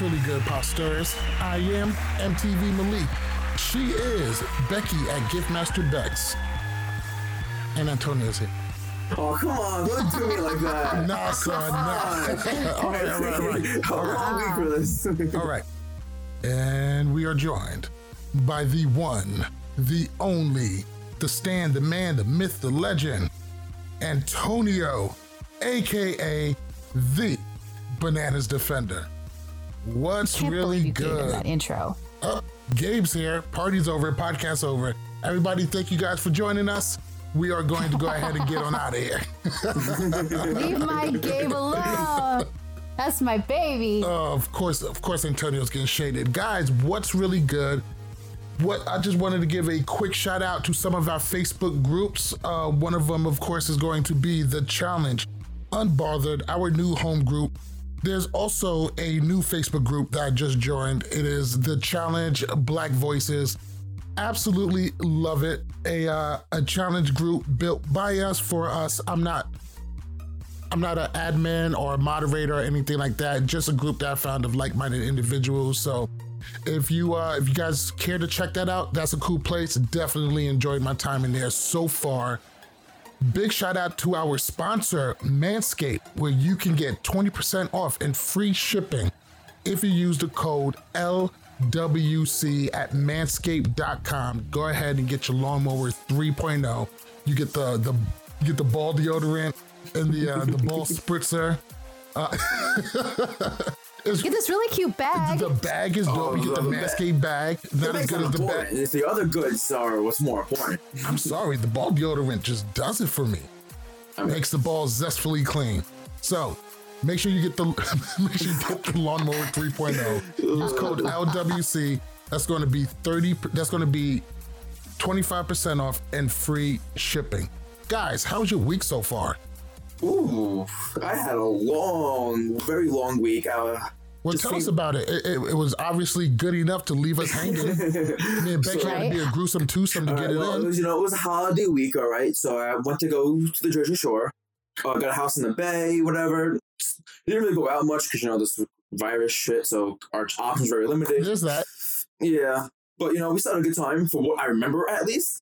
Really good, posters? I am MTV Malik. She is Becky at Giftmaster Bex. And Antonio's here. Oh, come on. Don't do me like that. Nah, son, nah. all right, all right, all right. A long week for this. All right. And we are joined by the one, the only, the stand, the man, the myth, the legend, Antonio, aka the Bananas Defender. What's Can't really good? that intro. Oh, Gabe's here. Party's over. Podcast's over. Everybody, thank you guys for joining us. We are going to go ahead and get on out of here. Leave my Gabe alone. That's my baby. Uh, of course, of course, Antonio's getting shaded. Guys, what's really good? What I just wanted to give a quick shout out to some of our Facebook groups. Uh, one of them, of course, is going to be the Challenge Unbothered, our new home group. There's also a new Facebook group that I just joined. It is the Challenge Black Voices. Absolutely love it. A uh, a challenge group built by us for us. I'm not I'm not an admin or a moderator or anything like that. Just a group that I found of like-minded individuals. So if you uh if you guys care to check that out, that's a cool place. Definitely enjoyed my time in there so far. Big shout out to our sponsor, Manscaped, where you can get 20% off and free shipping if you use the code LWC at manscaped.com. Go ahead and get your lawnmower 3.0. You get the the you get the ball deodorant and the uh, the ball spritzer. Uh, it's, Get this really cute bag. the bag is dope. Oh, you get the oh, the bag. Manscaped bag. Not as That's good as the important. bag. It's the other goods are what's more important. I'm sorry, the ball deodorant just does it for me. mean- Makes the ball zestfully clean. So make sure you get the make sure you get the lawnmower 3.0. Use code LWC. That's going to be 30. That's going to be 25% off and free shipping. Guys, how's your week so far? Ooh, I had a long, very long week. Uh, Well, tell see- us about it. It, it. it was obviously good enough to leave us hanging. Me and Becky had to be a gruesome twosome to get right, it well, it was, you know, it was a holiday week, all right. So I went to go to the Jersey Shore. Uh, got a house in the Bay, whatever. Didn't really go out much because you know this virus shit. So our options were very limited. There's that. Yeah, but you know, we still had a good time for what I remember at least.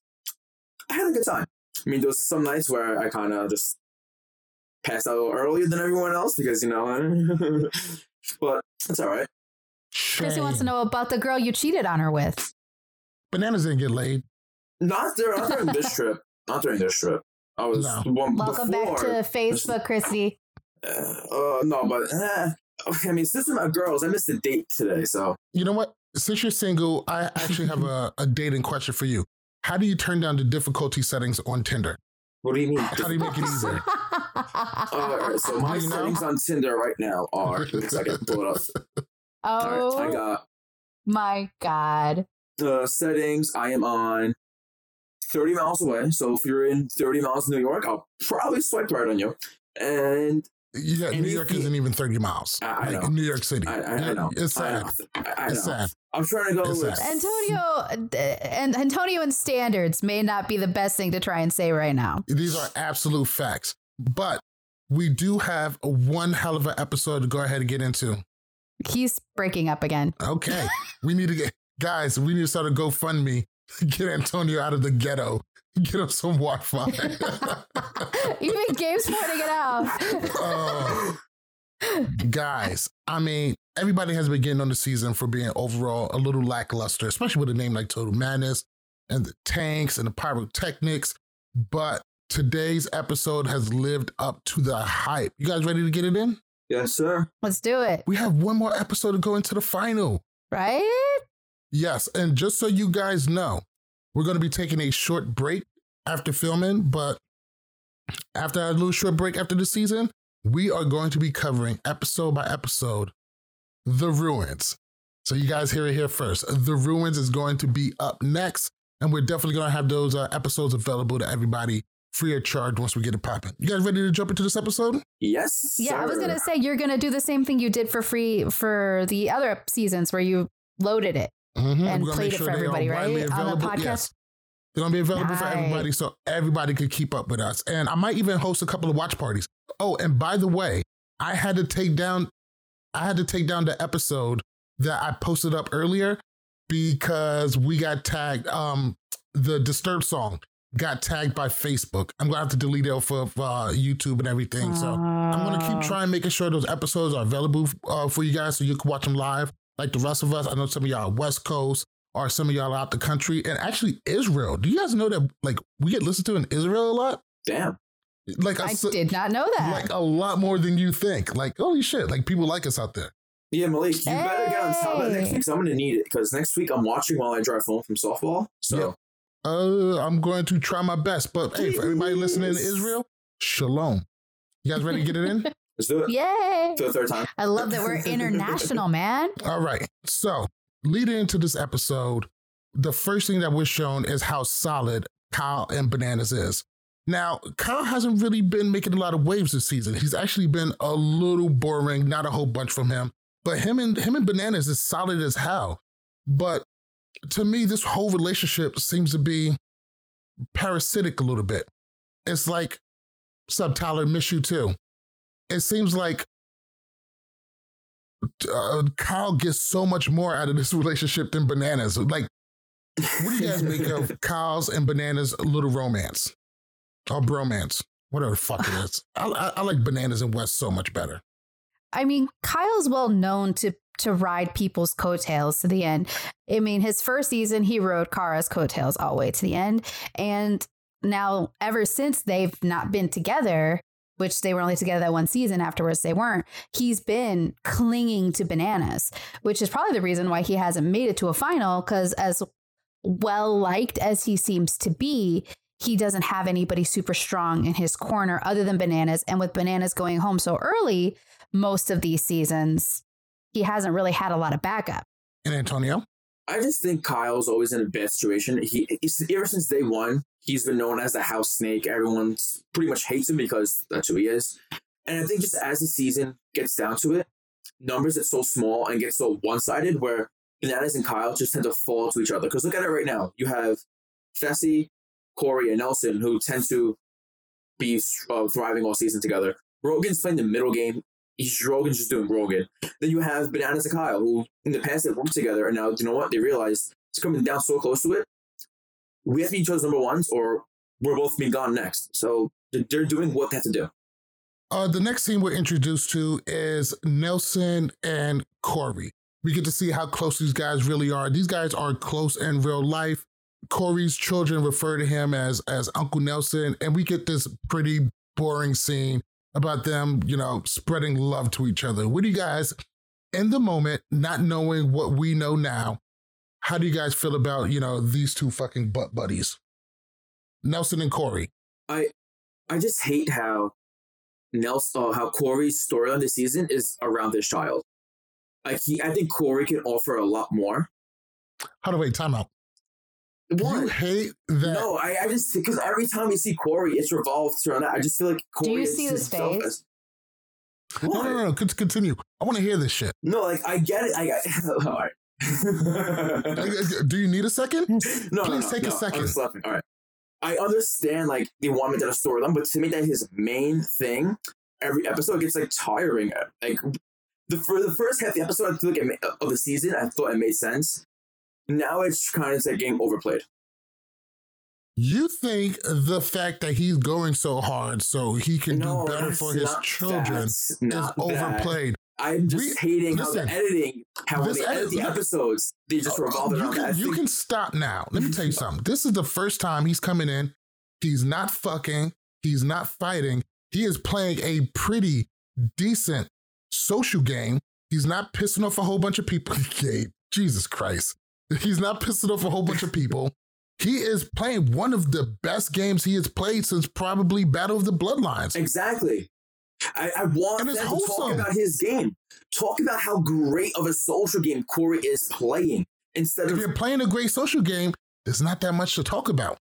I had a good time. I mean, there was some nights where I kind of just passed out a little earlier than everyone else because you know, but it's all right. Chrissy wants to know about the girl you cheated on her with. Bananas didn't get laid. Not during, not during this trip. Not during this trip. I was No. one Welcome back to Facebook, Chrissy. Uh, uh, no, but uh, okay, I mean, since we're not girls, I missed a date today, so You know what? Since you're single, I actually have a, a dating question for you. How do you turn down the difficulty settings on Tinder? what do you mean? How do you make it easier? All right, so my Do settings on Tinder right now are. because I can pull it up. Oh right, I oh got my God. the settings. I am on 30 miles away. So if you're in 30 miles of New York, I'll probably swipe right on you. And Yeah, And New York you- isn't even 30 miles. I- I like know. New York City. I, I, I know. It's I sad. know. I, I It's know. sad. I'm trying to go It's with sad. Antonio and Antonio and standards may not be the best thing to try and say right now. These are absolute facts. But we do have one hell of an episode to go ahead and get into. He's breaking up again. Okay. we need to get, guys, we need to start a GoFundMe. Get Antonio out of the ghetto. Get him some Wi Fi. Even Gabe's pointing it out. oh. Guys, I mean, everybody has been getting on the season for being overall a little lackluster, especially with a name like Total Madness and the tanks and the pyrotechnics. But today's episode has lived up to the hype. You guys ready to get it in? Yes, sir. Let's do it. We have one more episode to go into the final. Right? Yes, and just so you guys know, we're going to be taking a short break after filming, but after a little short break after the season, we are going to be covering episode by episode The Ruins. So you guys hear it here first. The Ruins is going to be up next, and we're definitely going to have those uh, episodes available to everybody free of charge once we get it popping. You guys ready to jump into this episode? Yes. Yeah, I was gonna say you're gonna do the same thing you did for free for the other seasons where you loaded it. Mhm. And played make it for everybody, right? On the podcast? Yes. They're gonna be available for everybody, so everybody could keep up with us. And I might even host a couple of watch parties. Oh, and by the way, I had to take down, I had to take down the episode that I posted up earlier because we got tagged. Um, the Disturbed song got tagged by Facebook. I'm gonna have to delete it for uh, YouTube and everything. So I'm gonna keep trying making sure those episodes are available uh, for you guys so you can watch them live, like the rest of us. I know some of y'all are West Coast or some of y'all out the country, and actually Israel. Do you guys know that like we get listened to in Israel a lot? Damn. Like I a, did not know that. like a lot more than you think. Like holy shit! Like people like us out there. Yeah, Malik, you better get on top of that next Hey. week 'cause I'm gonna need it because next week I'm watching while I drive home from softball. So Yep. Uh, I'm going to try my best. But hey, for everybody listening in Israel, shalom. You guys ready to get it in? let's do it Yay! To the third time. I love that we're international, man. All right. So, leading into this episode, the first thing that we're shown is how solid Kyle and Bananas is. Now, Kyle hasn't really been making a lot of waves this season. He's actually been a little boring, not a whole bunch from him. But him and him and Bananas is solid as hell. But to me, this whole relationship seems to be parasitic a little bit. It's like, sub Tyler, miss you too. It seems like uh, Kyle gets so much more out of this relationship than Bananas. Like, what do you guys make of Kyle's and Bananas' little romance or bromance, whatever the fuck it is? I, I, I like Bananas and West so much better. I mean, Kyle's well known to to ride people's coattails to the end. I mean, his first season he rode Kara's coattails all the way to the end, and now ever since they've not been together, which they were only together that one season. Afterwards, they weren't. He's been clinging to bananas, which is probably the reason why he hasn't made it to a final. Because as well liked as he seems to be, he doesn't have anybody super strong in his corner other than bananas. And with bananas going home so early, most of these seasons, he hasn't really had a lot of backup. And Antonio? I just think Kyle's always in a bad situation. He he's, ever since day one, he's been known as the house snake. Everyone pretty much hates him because that's who he is. And I think just as the season gets down to it, numbers get so small and get so one sided where Bananas and Kyle just tend to fall to each other. Because look at it right now. You have Fessy, Corey, and Nelson who tend to be uh, thriving all season together. Rogan's playing the middle game. He's Rogan's just doing Rogan. Then you have Bananas and Kyle, who in the past they've worked together, and now you know what? They realize it's coming down so close to it. We have to be each other's number ones, or we're both being gone next. So they're- they're doing what they have to do. Uh, the next scene we're introduced to is Nelson and Corey. We get to see how close these guys really are. These guys are close in real life. Corey's children refer to him as as Uncle Nelson, and we get this pretty boring scene about them, you know, spreading love to each other. What do you guys, in the moment, not knowing what we know now, how do you guys feel about you know these two fucking butt buddies, Nelson and Corey? I I just hate how Nelson, uh, how Corey's storyline this season is around this child. Like he, I think Corey can offer a lot more. How do wait? Time out. You hate that. no, I, I just because every time we see Corey, it's revolved around that. I just feel like Do Corey you is see just his selfish. face? No, What? no, no, no. con- Continue. I want to hear this shit. No, like I get it. I got all right. Do you need a second? no, no, Please no, take a second. I'm just. All right. I understand like they want me to storyline, but to me that his main thing, every episode gets like tiring. Like the for the first half of the episode, I feel like it ma- of the season, I thought it made sense. Now it's kind of like getting overplayed. You think the fact that he's going so hard so he can no, do better for his children is that. overplayed. I'm just We- hating listen, how the editing, how this they edit edit- the episodes, they just oh, revolve you around can, that. You can stop now. Let me tell you something. This is the first time he's coming in. He's not fucking. He's not fighting. He is playing a pretty decent social game. He's not pissing off a whole bunch of people. Jesus Christ. He's not pissing off a whole bunch of people. he is playing one of the best games he has played since probably Battle of the Bloodlines. Exactly. I, I want And them to talk about his game. Talk about how great of a social game Corey is playing instead If of you're playing a great social game, there's not that much to talk about.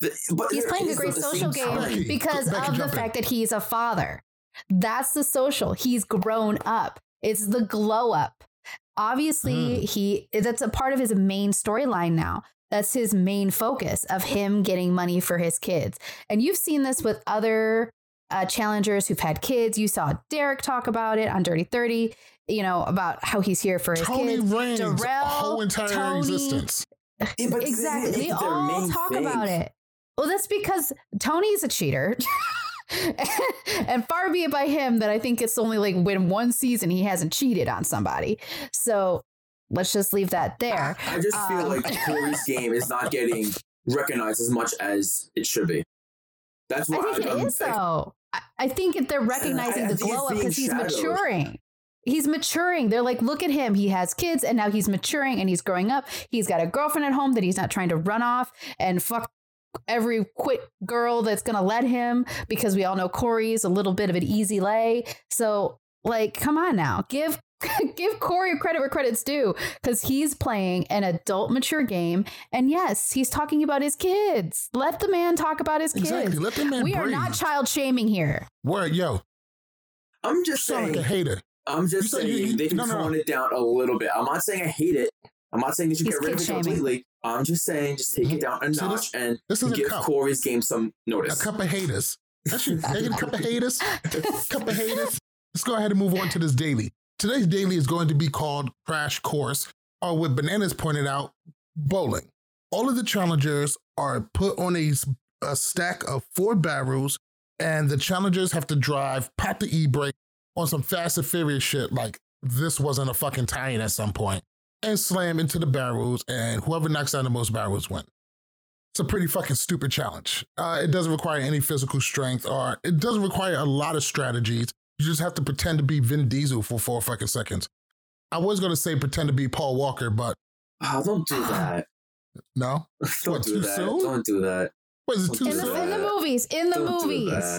the, but He's playing a great social game time- Becky, because Becky, of the jump in. fact that he's a father. That's the social. He's grown up. It's the glow up. Obviously, he that's a part of his main storyline now. That's his main focus of him getting money for his kids. And you've seen this with other uh, challengers who've had kids. You saw Derek talk about it on Dirty 30, you know, about how he's here for his Tony kids. Raines' Darrell, whole entire Tony, existence. Exactly. it's They all talk thing. about it. Well, that's because Tony's a cheater. and far be it by him that I think it's only like when one season he hasn't cheated on somebody. So let's just leave that there. I just feel Um, like Corey's game is not getting recognized as much as it should be. That's what I why think it I'm- is though. I, I think they're recognizing I the glow up because he's maturing. He's maturing. They're like, look at him. He has kids and now he's maturing and he's growing up. He's got a girlfriend at home that he's not trying to run off and fuck every quick girl that's gonna let him because we all know Corey's a little bit of an easy lay. So, like, come on now. Give give Corey credit where credit's due because he's playing an adult mature game. And yes, he's talking about his kids. Let the man talk about his kids. Exactly. Let the man we are not child shaming here. Word, yo, I'm you just sound saying. like a hater. I'm just You said saying you- you- they can no, no, no. tone it down a little bit. I'm not saying I hate it. I'm not saying that you He's get rid of it shaming. completely. I'm just saying just take it down a See, notch and This is a give cup. Corey's game some notice. A cup of haters. That's you. They get a cup of haters. cup of haters. Let's go ahead and move on to this daily. Today's daily is going to be called Crash Course, or what Bananas pointed out, bowling. All of the challengers are put on a stack of four barrels, and the challengers have to drive, pop the e brake on some Fast and Furious shit like this wasn't a fucking tie-in at some point, and slam into the barrels, and whoever knocks down the most barrels win. It's a pretty fucking stupid challenge. Uh, it doesn't require any physical strength, or it doesn't require a lot of strategies. You just have to pretend to be Vin Diesel for four fucking seconds. I was gonna say pretend to be Paul Walker, but Oh, don't do that. no. don't What, do that. soon? Don't do that. What is it too In the, soon? in the movies, in the Don't movies.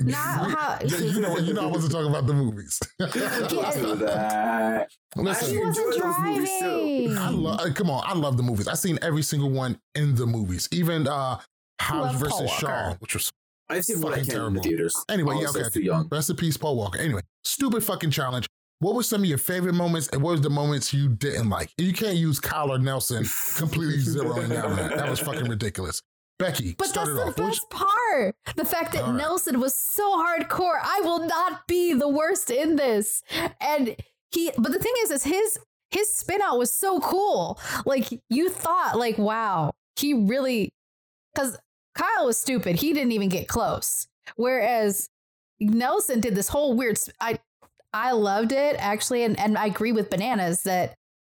Not how- Yeah, you know what? You know I wasn't talking about the movies. Don't do that. Listen, I wasn't enjoy those movies too. driving. I love. Come on, I love the movies. I've seen every single one in the movies, even uh, House Love versus Walker. Shaw, which was I've seen what I Fucking can in terrible. the theaters. Anyway, I yeah, was okay. just too young. Rest in peace, Paul Walker. Anyway, stupid fucking challenge. What were some of your favorite moments, and what was the moments you didn't like? You can't use Kyle or Nelson completely zeroing out that. That was fucking ridiculous. Becky, But that's the off. Which- best part. The fact that right. Nelson was so hardcore. I will not be the worst in this. And he but the thing is is his his spin out was so cool. Like you thought like wow, he really cuz Kyle was stupid. He didn't even get close. Whereas Nelson did this whole weird sp- I I loved it actually and and I agree with bananas that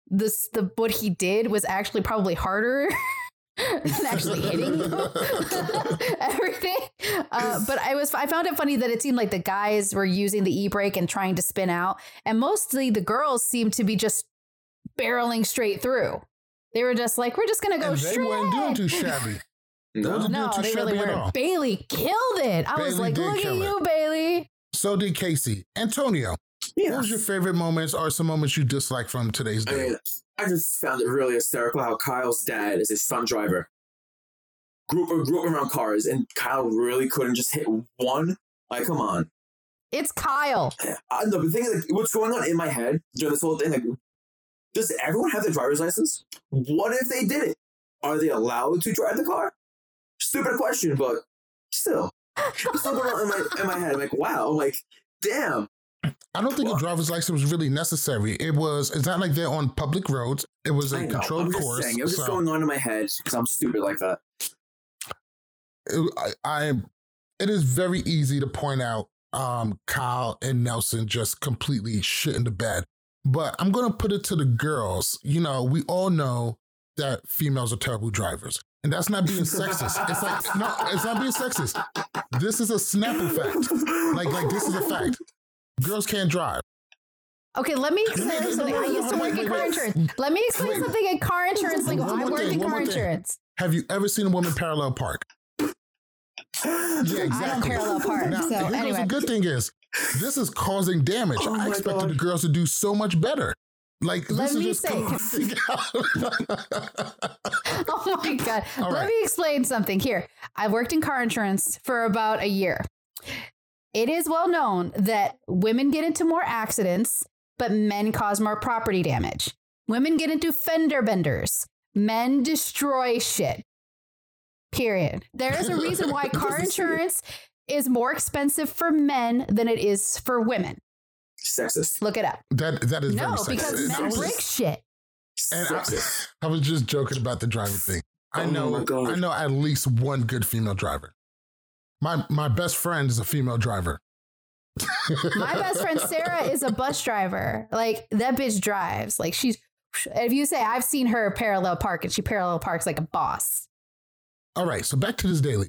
this the what he did was actually probably harder than actually hitting everything. Uh, but I was I found it funny that it seemed like the guys were using the e brake and trying to spin out, and mostly the girls seemed to be just barreling straight through. They were just like, we're just gonna go and they straight. weren't doing too shabby. No. Those no, they really weren't. Bailey killed it. I was like, look at kill it. you, Bailey. So did Kaycee. Antonio, Yeah. what was your favorite moments or some moments you disliked from today's I day? mean, I just found it really hysterical how Kyle's dad is a stunt driver. Group up, group around cars, and Kyle really couldn't just hit one. Like, come on. It's Kyle. I know, but the thing is, like, what's going on in my head during this whole thing? Like, does everyone have their driver's license? What if they didn't? Are they allowed to drive the car? Stupid question, but still. Still going on in my, in my head. I'm like, wow. I'm like, damn. I don't think a driver's license was really necessary. It was. It's not like they're on public roads. It was a know. controlled I'm course. saying. It was just going on in my head because I'm stupid like that. it, I, I, it is very easy to point out um, Kyle and Nelson just completely shit in the bed. But I'm gonna put it to the girls. You know, we all know that females are terrible drivers. And that's not being sexist. It's like no, it's not being sexist. This is a Snapple fact. Like, like this is a fact. Girls can't drive. Okay, let me explain something. I used to work in car insurance. Let me explain Wait. something in car insurance. Like I more worked in car more thing. insurance. Have you ever seen a woman parallel park? Yeah, exactly. I don't parallel park. Now, so here goes anyway, the good thing is, this is causing damage. Oh I expected God. the girls to do so much better. Like Let this me is just say- closing oh my god. All Let right. me explain something here. I worked in car insurance for about a year. It is well known that women get into more accidents, but men cause more property damage. Women get into fender benders. Men destroy shit. Period. There is a reason why car Doesn't see it. insurance is more expensive for men than it is for women. Sexist. Look it up. that that is No, very because sexist. men I was break just- shit. And I, I was just joking about the driving thing. I Oh know my God. I know at least one good female driver. My my best friend is a female driver. My best friend Sarah is a bus driver. Like that bitch drives. Like she's if you say I've seen her parallel park and she parallel parks like a boss. All right, so back to this daily.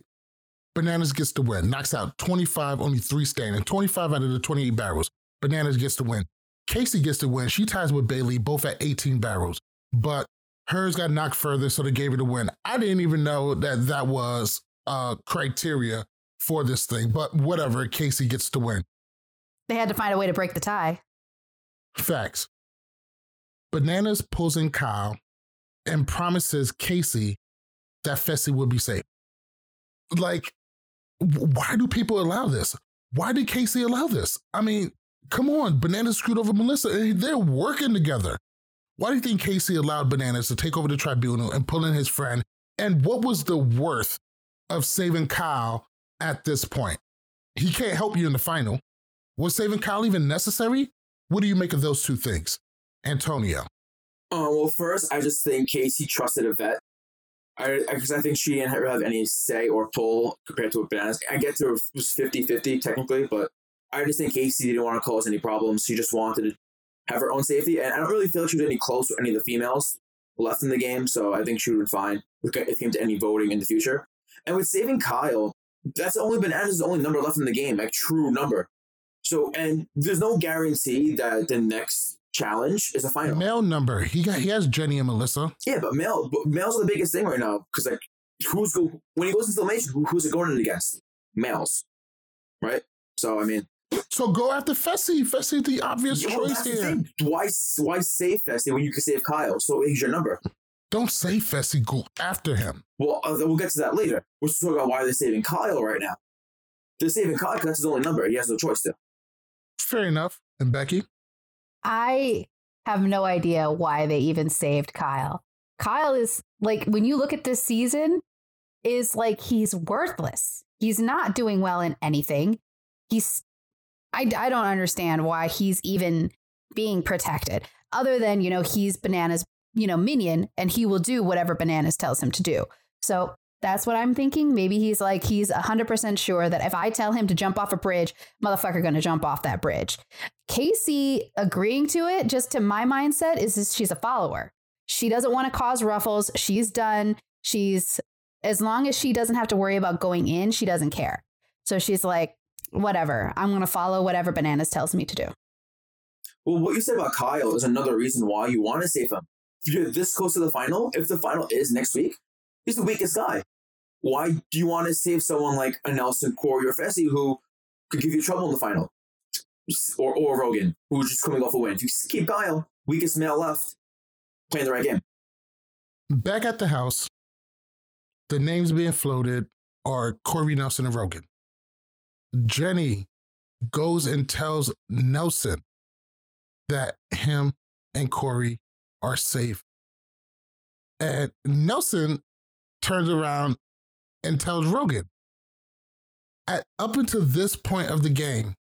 Bananas gets the win, knocks out 25, only three standing, 25 out of the 28 barrels. Bananas gets the win. Kaycee gets the win. She ties with Bailey, both at 18 barrels, but hers got knocked further, so they gave her the win. I didn't even know that that was uh, criteria for this thing, but whatever. Kaycee gets to win. They had to find a way to break the tie. Facts. Bananas pulls in Kyle and promises Kaycee that Fessy will be safe. Like, why do people allow this? Why did Kaycee allow this? I mean, come on, Bananas screwed over Melissa eh, they're working together. Why do you think Kaycee allowed Bananas to take over the tribunal and pull in his friend? And what was the worth of saving Kyle at this point? He can't help you in the final. Was saving Kyle even necessary? What do you make of those two things? Antonio. Uh, well, first, I just think Kaycee trusted a vet. I Because I, think she didn't have have any say or pull compared to what Bananas. I get to it was 50 50 technically, but I just think Kaycee didn't want to cause any problems. She just wanted to have her own safety. And I don't really feel like she was any close to any of the females left in the game. So I think she would have been fine if it came to any voting in the future. And with saving Kyle, that's only Bananas' the only number left in the game, like true number. So, and there's no guarantee that the next challenge is a final. Male number. He got he has Jenny and Melissa. Yeah, but male, but males are the biggest thing right now because like, who's go when he goes into elimination? Who, who's it going against? Males, right? So I mean, So go after Fessy. Fessy the obvious yo, choice the here. Why why save Fessy when you can save Kyle? So he's your number. Don't say Fessy. Go after him. Well, uh, we'll get to that later. We're just talking about why they're saving Kyle right now. They're saving Kyle because that's his only number. He has no choice to. Fair enough. And Becky. I have no idea why they even saved Kyle. Kyle is like when you look at this season is like he's worthless. He's not doing well in anything. He's I I don't understand why he's even being protected other than, you know, he's bananas, you know, minion and he will do whatever bananas tells him to do. So that's what I'm thinking. Maybe he's like he's 100% sure that if I tell him to jump off a bridge, motherfucker to jump off that bridge. Kaycee agreeing to it, just to my mindset, is just she's a follower. She doesn't want to cause ruffles. She's done. She's, as long as she doesn't have to worry about going in, she doesn't care. So she's like, whatever, I'm to follow whatever Bananas tells me to do. Well, what you said about Kyle is another reason why you want to save him. You're this close to the final, if the final is next week, he's the weakest guy. Why do you want to save someone like a Nelson Corey or Fessy who could give you trouble in the final? Or, or Rogan, who's just coming off a win. You keep Kyle, weakest male left, playing the right game. Back at the house, the names being floated are Corey Nelson and Rogan. Jenny goes and tells Nelson that him and Corey are safe. And Nelson turns around and tells Rogan. At up until this point of the game,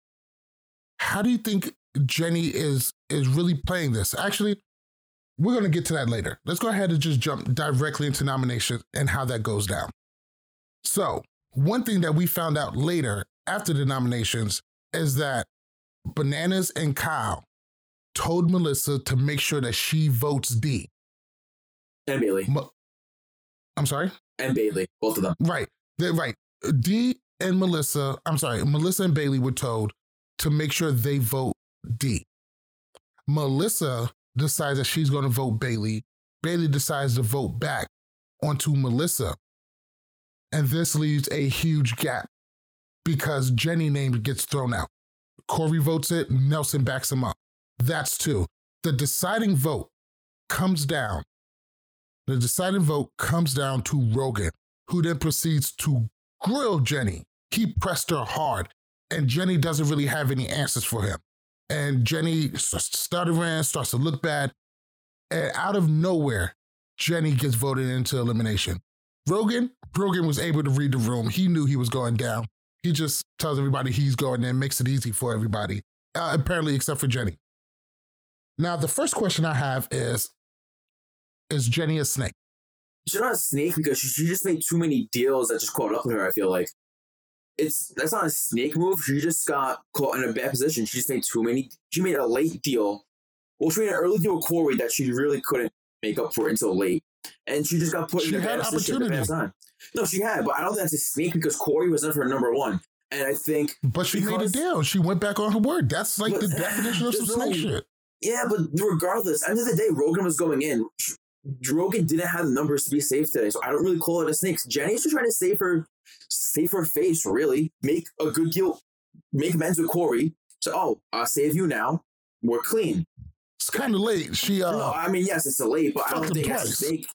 how do you think Jenny is is really playing this? Actually, we're going to get to that later. Let's go ahead and just jump directly into nominations and how that goes down. So, one thing that we found out later after the nominations is that Bananas and Kyle told Melissa to make sure that she votes D. And Bailey. I'm sorry? And Bailey. Both of them. Right. They're right. D and Melissa, I'm sorry, Melissa and Bailey were told to make sure they vote D. Melissa decides that she's going to vote Bailey. Bailey decides to vote back. onto Melissa. And this leaves a huge gap because Jenny name gets thrown out. Corey votes it, Nelson backs him up. That's two. The deciding vote comes down. The deciding vote comes down to Rogan, who then proceeds to grill Jenny. He pressed her hard, and Jenny doesn't really have any answers for him. And Jenny starts to stuttering, starts to look bad. And out of nowhere, Jenny gets voted into elimination. Rogan, Rogan was able to read the room. He knew he was going down. He just tells everybody he's going there, makes it easy for everybody, uh, apparently, except for Jenny. Now, the first question I have is Is Jenny a snake? She's not a snake because she, she just made too many deals that just caught up with her, I feel like. It's that's not a snake move. She just got caught in a bad position. She just made too many. She made a late deal. Well, she made an early deal with Corey that she really couldn't make up for until late, and she just got put She in a bad position at the bad time. No, she had, but I don't think that's a snake because Corey was never her number one, and I think But she made Because- it down. She went back on her word. That's like But- the definition of some snake no- shit. Yeah, but regardless, end of the day, Rogan was going in. Rogan didn't have the numbers to be safe today, so I don't really call it a snake. Jenny's just trying to save her, save her face. Really, make a good deal, make amends with Corey. So, oh, I'll save you now. We're clean. It's kind of late. She uh, no, I mean, yes, it's a late, but I don't think it's a snake.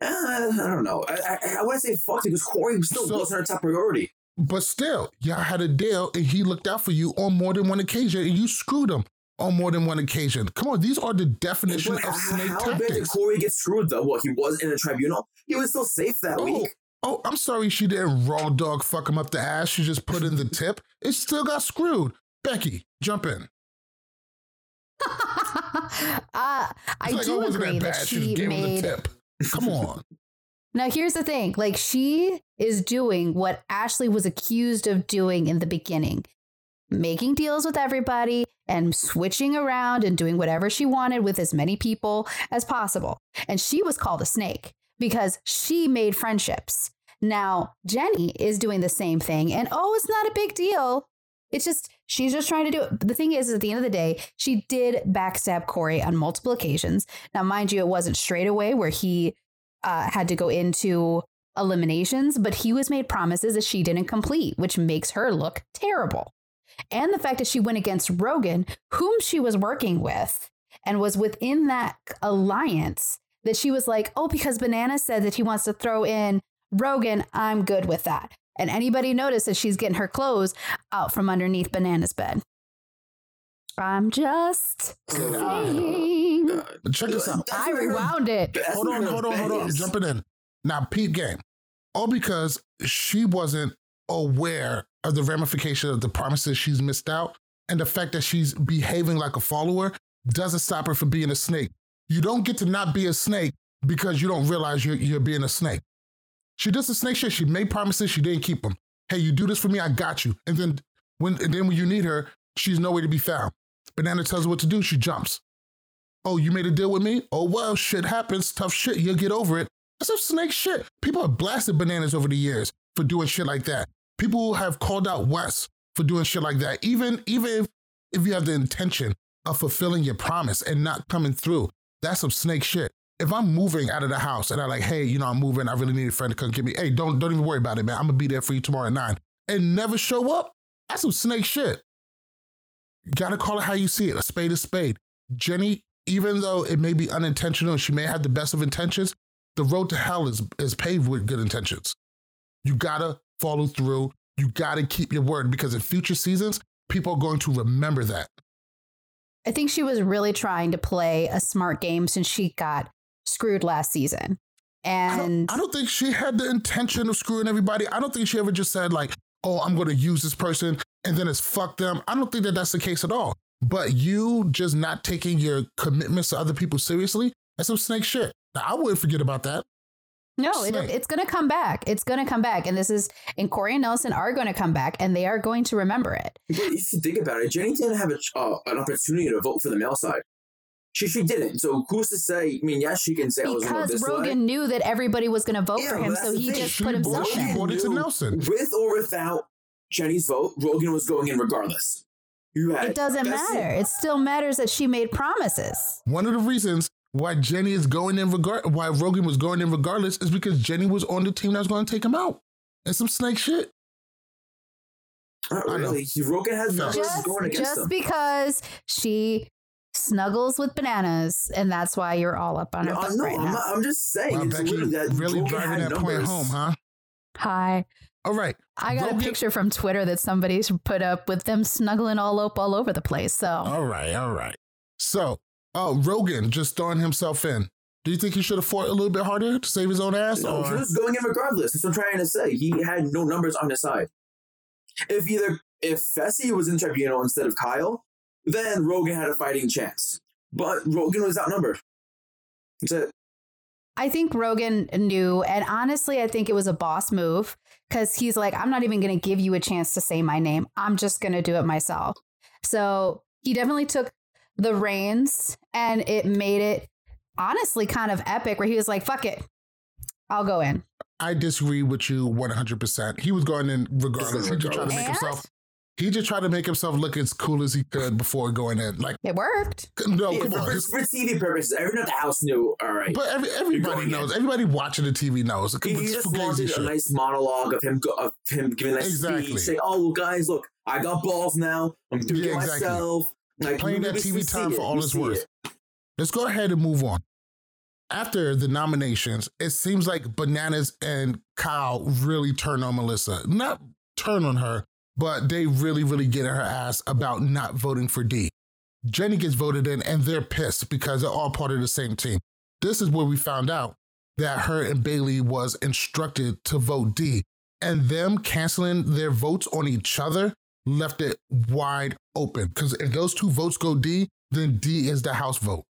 Uh, I don't know. I, I, I wouldn't say fucked it because Corey still So- wasn't her top priority. But still, y'all had a deal and he looked out for you on more than one occasion and you screwed him on more than one occasion. Come on, these are the definition But of h- snake how bad did tactics. Corey get screwed though? Well, he was in a tribunal. He was still safe that Oh, week. oh, I'm sorry she didn't raw dog fuck him up the ass. She just put in the tip. It still got screwed. Becky, jump in. uh, I It's like, do oh, wasn't agree that bad. she just gave him made the tip. Come on. Now, here's the thing like, she is doing what Ashley was accused of doing in the beginning making deals with everybody and switching around and doing whatever she wanted with as many people as possible. And she was called a snake because she made friendships. Now, Jenny is doing the same thing, and oh, it's not a big deal. It's just, she's just trying to do it. The thing is, at the end of the day, she did backstab Corey on multiple occasions. Now, mind you, it wasn't straight away where he uh, had to go into eliminations, but he was made promises that she didn't complete, which makes her look terrible. And the fact that she went against Rogan, whom she was working with, and was within that alliance, that she was like, oh, because Banana said that he wants to throw in Rogan, I'm good with that. And anybody notices she's getting her clothes out from underneath Banana's bed. I'm just saying. But check this out. I rewound it. hold on, hold on, hold on. I'm jumping in. Now, Pete game. All because she wasn't aware of the ramification of the promises she's missed out. And the fact that she's behaving like a follower doesn't stop her from being a snake. You don't get to not be a snake because you don't realize you're, you're being a snake. She does the snake shit. She made promises, she didn't keep them. Hey, you do this for me, I got you. And then when and then when you need her, she's nowhere to be found. Banana tells her what to do, she jumps. Oh, you made a deal with me? Oh, well, shit happens. Tough shit. You'll get over it. That's some snake shit. People have blasted bananas over the years for doing shit like that. People have called out Wes for doing shit like that. Even, even if, if you have the intention of fulfilling your promise and not coming through, that's some snake shit. If I'm moving out of the house and I'm like, hey, you know, I'm moving, I really need a friend to come get me. Hey, don't don't even worry about it, man. I'm gonna be there for you tomorrow at nine. And never show up. That's some snake shit. Gotta call it how you see it. A spade is spade. Jenny, even though it may be unintentional she may have the best of intentions, the road to hell is is paved with good intentions. You gotta follow through. You gotta keep your word because in future seasons, people are going to remember that. I think she was really trying to play a smart game since she got screwed last season. I And don't, I don't think she had the intention of screwing everybody. I don't think she ever just said like, "Oh, I'm going to use this person," and then it's fuck them. I don't think that that's the case at all. But you just not taking your commitments to other people seriously, that's some snake shit. Now, I wouldn't forget about that. No, it, it's going to come back. It's going to come back. And this is, and Corey and Nelson are going to come back and they are going to remember it. But if you think about it, Jenny didn't have a, uh, an opportunity to vote for the male side. She she didn't. So who's to say? I mean, yes, she can say I was on Because this Rogan side. knew that everybody was going to vote Yeah, for him. So he thing. just She put himself bought- she in. bought it to knew Nelson. With or without Jenny's vote, Rogan was going in regardless. You had It doesn't that's matter. It still matters that she made promises. One of the reasons why Jenny is going in regard why Rogan was going in regardless is because Jenny was on the team that was going to take him out. And some snake shit. Not know. really. Rogan has numbers Just, going against just him. because she snuggles with bananas, and that's why you're all up on her No, butt no, right I'm, now. not, I'm just saying. Wow, Becky that really Rogan driving had that point home, huh? Hi. All right. I got Rogan- a picture from Twitter that somebody's put up with them snuggling all up all over the place. So All right, all right. So, uh, Rogan just throwing himself in. Do you think he should have fought a little bit harder to save his own ass? No, he or was going in regardless. That's what I'm trying to say. He had no numbers on his side. If either if Fessy was in the tribunal instead of Kyle, then Rogan had a fighting chance. But Rogan was outnumbered. That's it. I think Rogan knew, and honestly, I think it was a boss move because he's like, I'm not even going to give you a chance to say my name. I'm just going to do it myself. So he definitely took the reins, and it made it honestly kind of epic. Where he was like, "Fuck it, I'll go in." I disagree with you 100%. He was going in regardless. He just tried to make And? himself. He just tried to make himself look as cool as he could before going in. Like, It worked. no, Yeah, come for, on. for, for TV purposes, everyone at the house knew. All right. but every, everybody knows. in. Everybody watching the TV knows. he, he It's just fugazi wanted a shit. nice monologue of him go, of him giving a nice Exactly. speech, saying, "Oh, well, guys, look, I got balls now. I'm doing Yeah, it exactly. myself." Like Playing that TV time for all We it's worth. it. Let's go ahead and move on. After the nominations, it seems like Bananas and Kyle really turn on Melissa. Not turn on her, but they really, really get in her ass about not voting for D. Jenny gets voted in and they're pissed because they're all part of the same team. This is where we found out that her and Bailey was instructed to vote D. And them canceling their votes on each other left it wide open. Because if those two votes go D, then D is the House vote.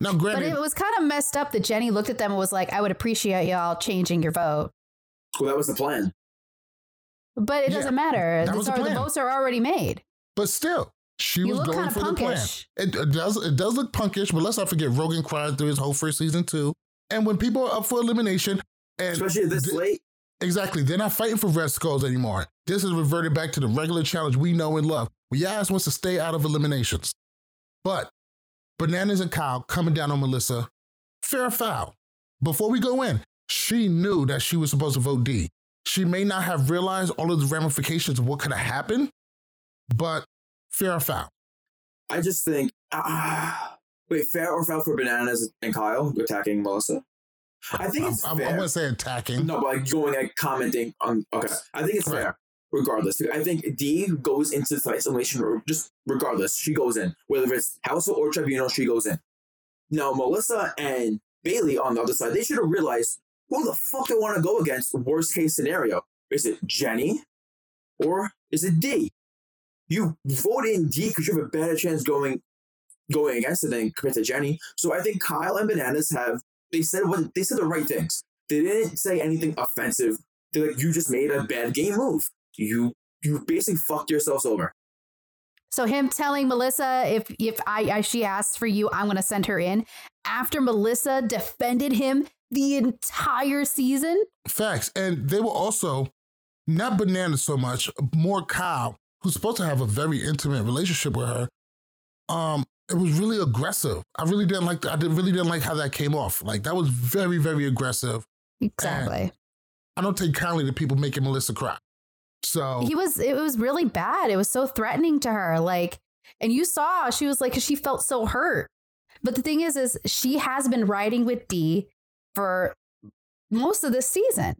Now, granted, But it was kind of messed up that Jenny looked at them and was like, "I would appreciate y'all changing your vote." Well, that was the plan. But it Yeah, doesn't matter. that The, was the the votes are already made. but still, she You was look going kind of for the plan. punkish. It, it does it does look punkish, but let's not forget Rogan cried through his whole first season too. And when people are up for elimination, and Especially this th- late. Exactly, they're not fighting for red skulls anymore. This is reverted back to the regular challenge we know and love. Ass wants to stay out of eliminations. But Bananas and Kyle coming down on Melissa, fair foul. Before we go in, she knew that she was supposed to vote D. She may not have realized all of the ramifications of what could have happened, but fair or foul. I just think, ah, wait, fair or foul for bananas and Kyle attacking Melissa? I think I'm, it's I'm, fair. I'm gonna say attacking. no, but like going and commenting on. Okay, I think it's fair. Regardless, I think D goes into the isolation room. just regardless, she goes in. Whether it's House or Tribunal, she goes in. Now, Melissa and Bailey on the other side, they should have realized who the fuck they want to go against. Worst case scenario, is it Jenny or is it D? You vote in D because you have a better chance going going against it than compared to Jenny. So I think Kyle and Bananas have they said what they said the right things. They didn't say anything offensive. They're like, you just made a bad game move. You you basically fucked yourselves over. So him telling Melissa if if I, I she asks for you, I'm going to send her in. After Melissa defended him the entire season, Facts. And they were also not banana so much, more Kyle, who's supposed to have a very intimate relationship with her. Um, it was really aggressive. I really didn't like that. I did, really didn't like how that came off. Like that was very, very aggressive. exactly. I don't take kindly to people making Melissa cry. So He was it was really bad. It was so threatening to her. Like, and you saw she was like she felt so hurt. But the thing is, is she has been riding with D for most of this season.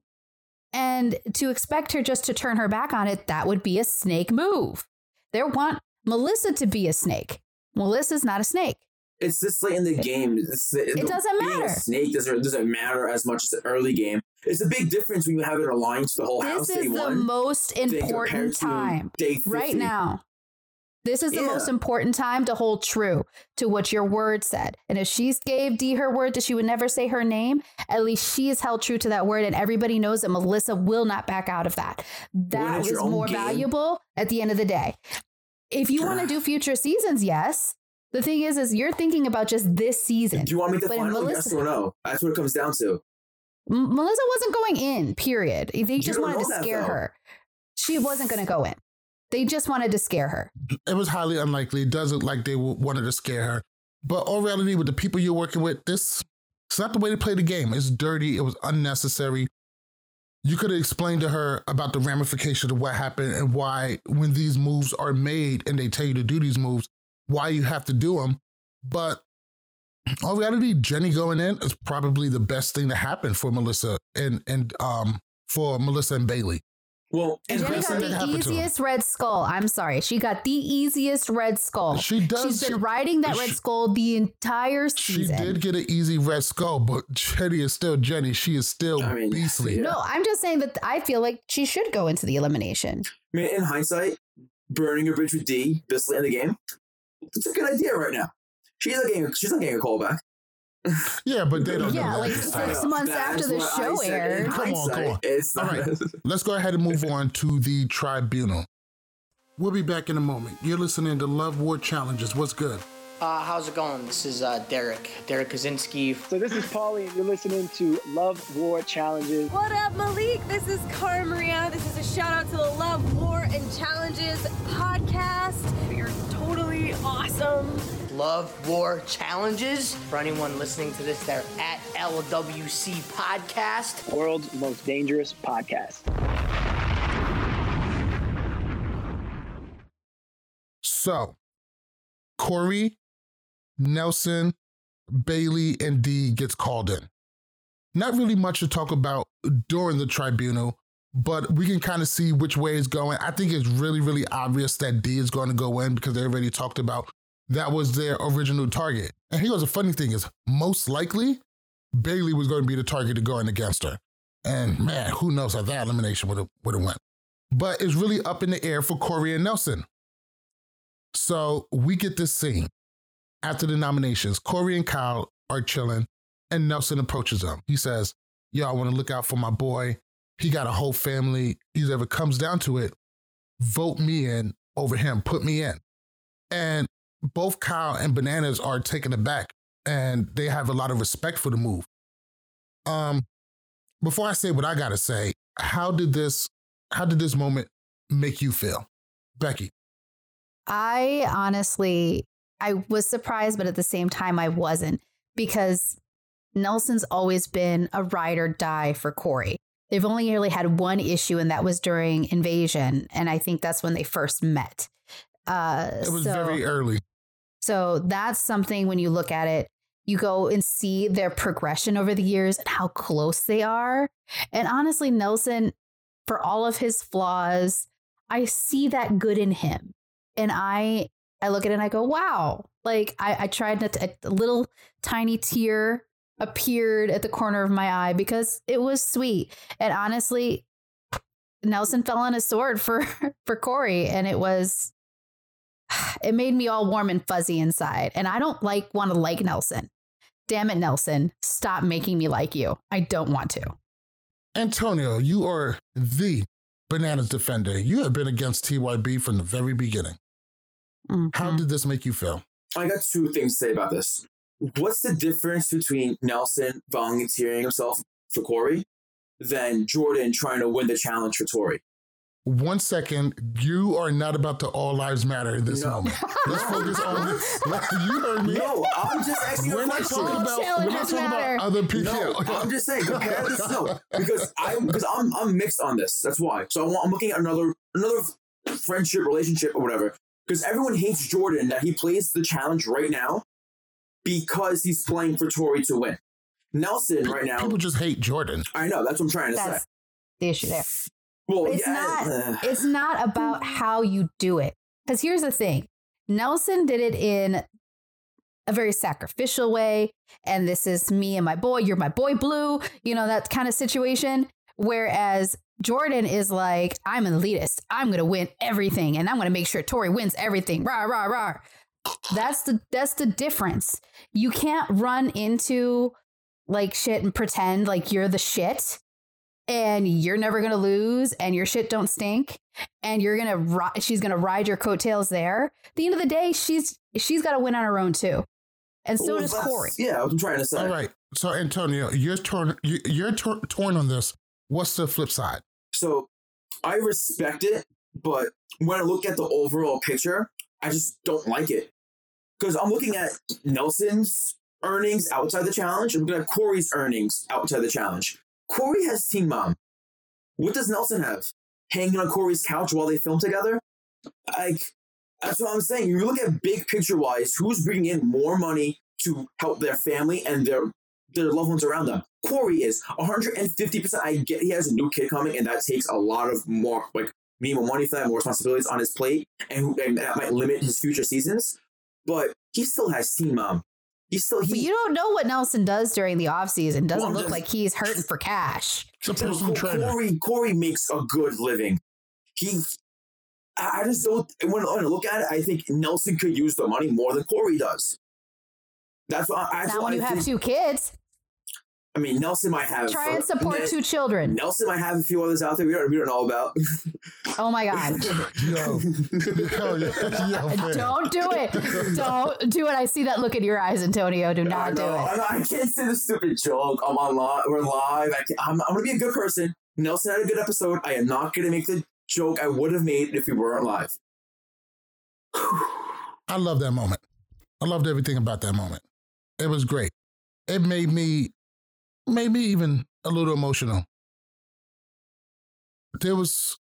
And to expect her just to turn her back on it, that would be a snake move. They want Melissa to be a snake. Melissa's not a snake. It's this late in the game. It's, it doesn't being matter. A snake doesn't doesn't matter as much as the early game. It's a big difference when you have an alliance to the whole house This is the one. most important time. Right now. This is the Yeah. most important time to hold true to what your word said. And if she gave D her word that she would never say her name, at least she is held true to that word. And everybody knows that Melissa will not back out of that. That is more game. valuable at the end of the day. If you want to do future seasons, yes. The thing is, is you're thinking about just this season. Do you want me to But final Melissa- yes or no? That's what it comes down to. M- Melissa wasn't going in, period. They just don't wanted to that, scare though. her. She wasn't going to go in. They just wanted to scare her. it was highly unlikely. It does look like they w- wanted to scare her. But all reality, with the people you're working with, this it's not the way to play the game. It's dirty. It was unnecessary. You could have explained to her about the ramifications of what happened and why, when these moves are made and they tell you to do these moves, why you have to do them. But all reality, Jenny going in is probably the best thing to happen for Melissa and and um for Melissa and Bayley. Well, And And Jenny got the happened to him. easiest red skull. I'm sorry. She got the easiest red skull. She does. She's been she- riding that red skull the entire season. She did get an easy red skull, but Jenny is still Jenny. She is still I mean, beastly. yeah. No, I'm just saying that I feel like she should go into the elimination. I mean, in hindsight, burning a bridge with D this late in the game, it's a good idea right now. She's not getting. She's not getting a call back. Yeah, but they don't Yeah, know like six Right. months after the show aired. Come on, come on. It's All not. right. Let's go ahead and move on to the tribunal. We'll be back in a moment. You're listening to Love War Challenges. What's good? Uh, how's it going? This is uh, Derek, Derrick Kosinski. So this is Paulie, and you're listening to Love War Challenges. What up, Malik? This is Cara Maria. This is a shout out to the Love, War, and Challenges podcast. You're totally awesome. Love War Challenges. For anyone listening to this, they're at LWC Podcast. World's most dangerous podcast. So, Corey, Nelson, Bailey, and D gets called in. Not really much to talk about during the tribunal, but we can kind of see which way it's going. I think it's really, really obvious that D is going to go in because they already talked about that was their original target. And here's the funny thing is, most likely, Bailey was going to be the target to go in against her. And man, who knows how that elimination would have would have went. But it's really up in the air for Corey and Nelson. So we get this scene after the nominations. Corey and Kyle are chilling, and Nelson approaches them. He says, Yo, I want to look out for my boy. He got a whole family. If ever comes down to it, vote me in over him, put me in. And both Kyle and Bananas are taken aback and they have a lot of respect for the move. Um, before I say what I gotta say, how did this how did this moment make you feel? Becky. I honestly, I was surprised, but at the same time, I wasn't because Nelson's always been a ride or die for Corey. They've only really had one issue, and that was during Invasion, and I think that's when they first met. Uh, It was so, very early. So that's something when you look at it, you go and see their progression over the years and how close they are. And honestly, Nelson, for all of his flaws, I see that good in him. And I I look at it and I go, wow. Like I, I tried not to, a little tiny tear appeared at the corner of my eye because it was sweet. And honestly, Nelson fell on his sword for for Corey. And it was it made me all warm and fuzzy inside. And I don't like want to like Nelson. Damn it, Nelson. Stop making me like you. I don't want to. Antonio, you are the bananas defender. You have been against TYB from the very beginning. How Mhm. did this make you feel? I got two things to say about this. What's the difference between Nelson volunteering himself for Corey than Jordan trying to win the challenge for Tori? One second, you are not about to all lives matter in this No. moment. Let's focus on this. You heard me. No, I'm just asking We're a not question. talking about, we're not talking matter. about other people. No, I'm just saying. Compare this. No, because I because I'm I'm mixed on this. That's why. So I want, I'm looking at another another friendship, relationship, or whatever. Because everyone hates Jordan that he plays the challenge right now because he's playing for Tori to win. Nelson right now. People just hate Jordan. I know that's what I'm trying to That's say. the issue there. Well, It's yeah, not it's not about how you do it. Because here's the thing. Nelson did it in a very sacrificial way. And this is me and my boy, you're my boy blue, you know, that kind of situation. Whereas Jordan is like, I'm an elitist. I'm gonna win everything and I'm gonna make sure Tori wins everything. Rah, rah, rah. That's the that's the difference. You can't run into like shit and pretend like you're the shit and you're never gonna lose and your shit don't stink and you're gonna ri- she's gonna ride your coattails there. At the end of the day, she's she's got to win on her own too, and so well, does Corey. Yeah, I'm trying to say. All right. So, Antonio, you're torn. you- You're tor- torn on this. What's the flip side? So I respect it, but when I look at the overall picture, I just don't like it. because I'm looking at Nelson's earnings outside the challenge. I'm looking at Corey's earnings outside the challenge. Corey has Teen Mom. What does Nelson have? Hanging on Corey's couch while they film together? Like, that's what I'm saying. You look at big picture wise, who's bringing in more money to help their family and their their loved ones around them? Corey is 150%. I get he has a new kid coming, and that takes a lot of more, like, minimum money for that, more responsibilities on his plate, and, and that might limit his future seasons. But he still has Teen Mom. He still, But he, you don't know what Nelson does during the off season. Doesn't Well, look just- like he's hurting for cash. It's a. Corey, Corey makes a good living. He, I I just don't. When, when I look at it, I think Nelson could use the money more than Corey does. That's why. I, that's Not why when I you have two kids. I mean, Nelson might have. Try and support Ne- two children. Nelson might have a few others out there we don't, we don't know about. Oh my God. Yo, yo, yo, yo. Don't do it. Don't do it. I see that look in your eyes, Antonio. Do not do it. I'm I can't say the stupid joke. I'm on live. We're live. I can't, I'm, I'm gonna be a good person. Nelson had a good episode. I am not gonna make the joke I would have made if we weren't live. I love that moment. I loved everything about that moment. It was great. It made me, made me even a little emotional. There was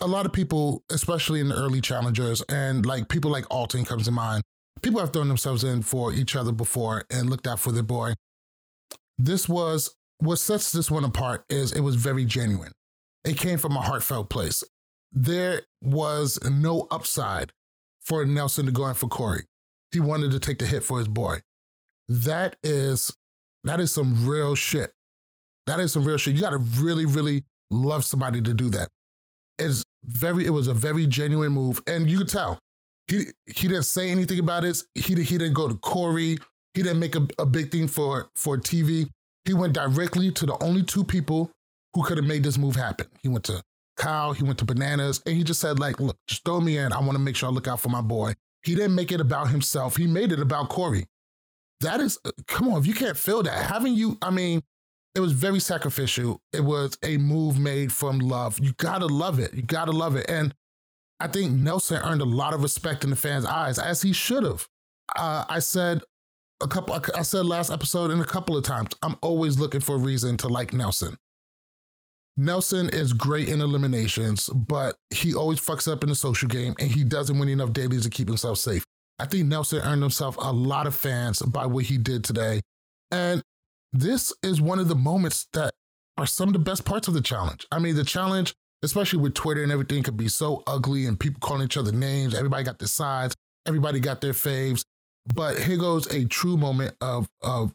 a lot of people, especially in the early challengers, and like people like Alton comes to mind. People have thrown themselves in for each other before and looked out for their boy. This was what sets this one apart is it was very genuine. It came from a heartfelt place. There was no upside for Nelson to go in for Corey. He wanted to take the hit for his boy. That is that is some real shit. That is some real shit. You got to really, really love somebody to do that. It's very. It was a very genuine move, and you could tell he he didn't say anything about it. He he didn't go to Corey. He didn't make a, a big thing for for TV. He went directly to the only two people who could have made this move happen. He went to Kyle. He went to Bananas, and he just said like, "Look, just throw me in. I want to make sure I look out for my boy." He didn't make it about himself. He made it about Corey. That is, uh, come on, if you can't feel that, having you, I mean, it was very sacrificial. It was a move made from love. You gotta love it. You gotta love it. And I think Nelson earned a lot of respect in the fans' eyes, as he should have. Uh, I said a couple. I said last episode and a couple of times. I'm always looking for a reason to like Nelson. Nelson is great in eliminations, but he always fucks up in the social game, and he doesn't win enough dailies to keep himself safe. I think Nelson earned himself a lot of fans by what he did today, and this is one of the moments that are some of the best parts of the challenge. I mean, the challenge, especially with Twitter and everything, could be so ugly and people calling each other names. Everybody got their sides, everybody got their faves. But here goes a true moment of of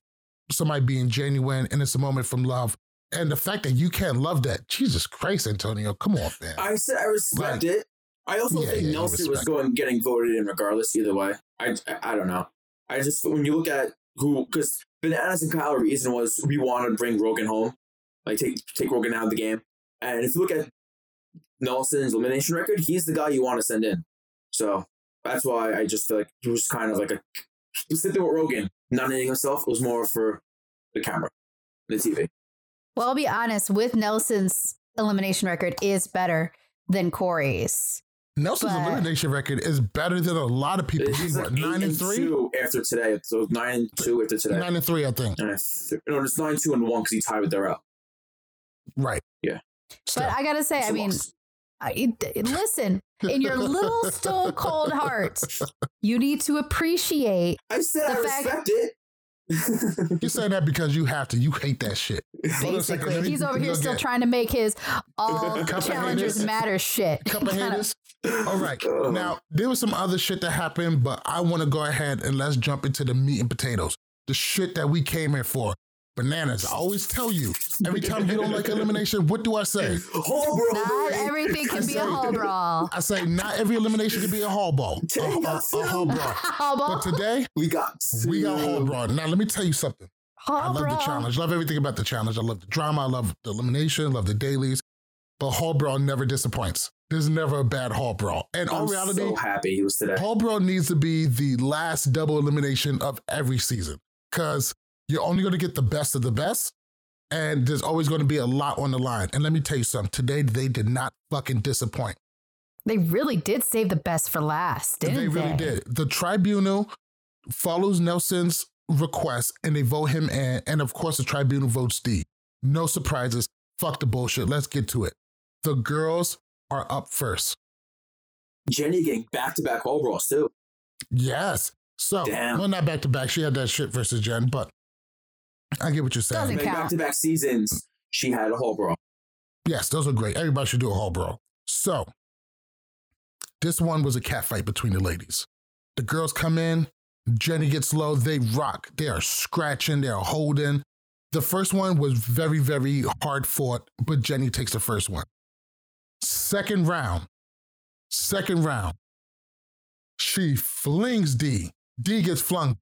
somebody being genuine, and it's a moment from love. And the fact that you can't love that, Jesus Christ, Antonio, come on, man. I said I respect Right. it. I also Yeah, think yeah, Nelson was going getting voted in regardless either way. I, I I don't know. I just when you look at who because Bananas and Kyle reason was we want to bring Rogan home, like take take Rogan out of the game. And if you look at Nelson's elimination record, he's the guy you want to send in. So that's why I just feel like he was kind of like a sitting with Rogan, not anything himself. It was more for the camera, the TV. Well, I'll be honest, with Nelson's elimination record is better than Corey's. Nelson's But- elimination record is better than a lot of people. He's He's like nine and three? two after today. So nine and two after today. Nine and three, I think. And th- no, it's nine two and one because he tied with their out. Right. Yeah. Still. But I gotta say, I mean, I, listen, in your little stone cold heart, you need to appreciate I said the I fact- respect it. You're saying that because you have to. You hate that shit. Hold on a second, let basically he's over here still trying to make his all challengers matter shit. couple Kinda- haters. All right. Now, there was some other shit that happened, but I want to go ahead and let's jump into the meat and potatoes. The shit that we came here for. Bananas. I always tell you, every time you don't like elimination, what do I say? Oh, bro. Not baby. everything can be a say- hall brawl. I say not every elimination can be a hall ball. A, a, a hall brawl. Hall But today, we got we got hall two. brawl. Now, let me tell you something. I love brawl. the challenge. Love everything about the challenge. I love the drama. I love the elimination. Love the dailies. But Hall Brawl never disappoints. There's never a bad Hall Brawl. And I'm in reality, so happy he was today. Hall Brawl needs to be the last double elimination of every season because you're only going to get the best of the best. And there's always going to be a lot on the line. And let me tell you something. Today, they did not fucking disappoint. They really did save the best for last, didn't they? they really did. The tribunal follows Nelson's request and they vote him in. And of course, the tribunal votes D. No surprises. Fuck the bullshit. Let's get to it. The girls are up first. Jenny getting back to back Hall brawls too. Yes. So, Damn. well, not back to back. She had that shit versus Jen, but I get what you're saying. Doesn't count. Back to back seasons, she had a hall brawl. Yes, those are great. Everybody should do a hall brawl. So, this one was a cat fight between the ladies. The girls come in, Jenny gets low, they rock. They are scratching, they are holding. The first one was very, very hard fought, but Jenny takes the first one. Second round, second round, she flings D. D gets flung.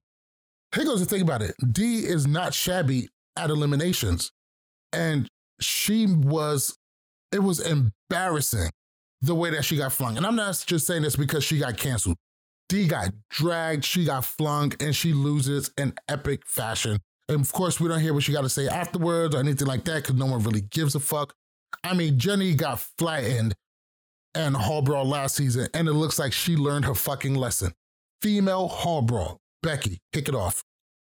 Here goes the thing about it D is not shabby at eliminations. And she was, it was embarrassing the way that she got flung. And I'm not just saying this because she got canceled. D got dragged, she got flung, and she loses in epic fashion. And of course, we don't hear what she got to say afterwards or anything like that because no one really gives a fuck. I mean, Jenny got flattened and Hall Brawl last season, and it looks like she learned her fucking lesson. Female Hall Brawl. Becky, kick it off.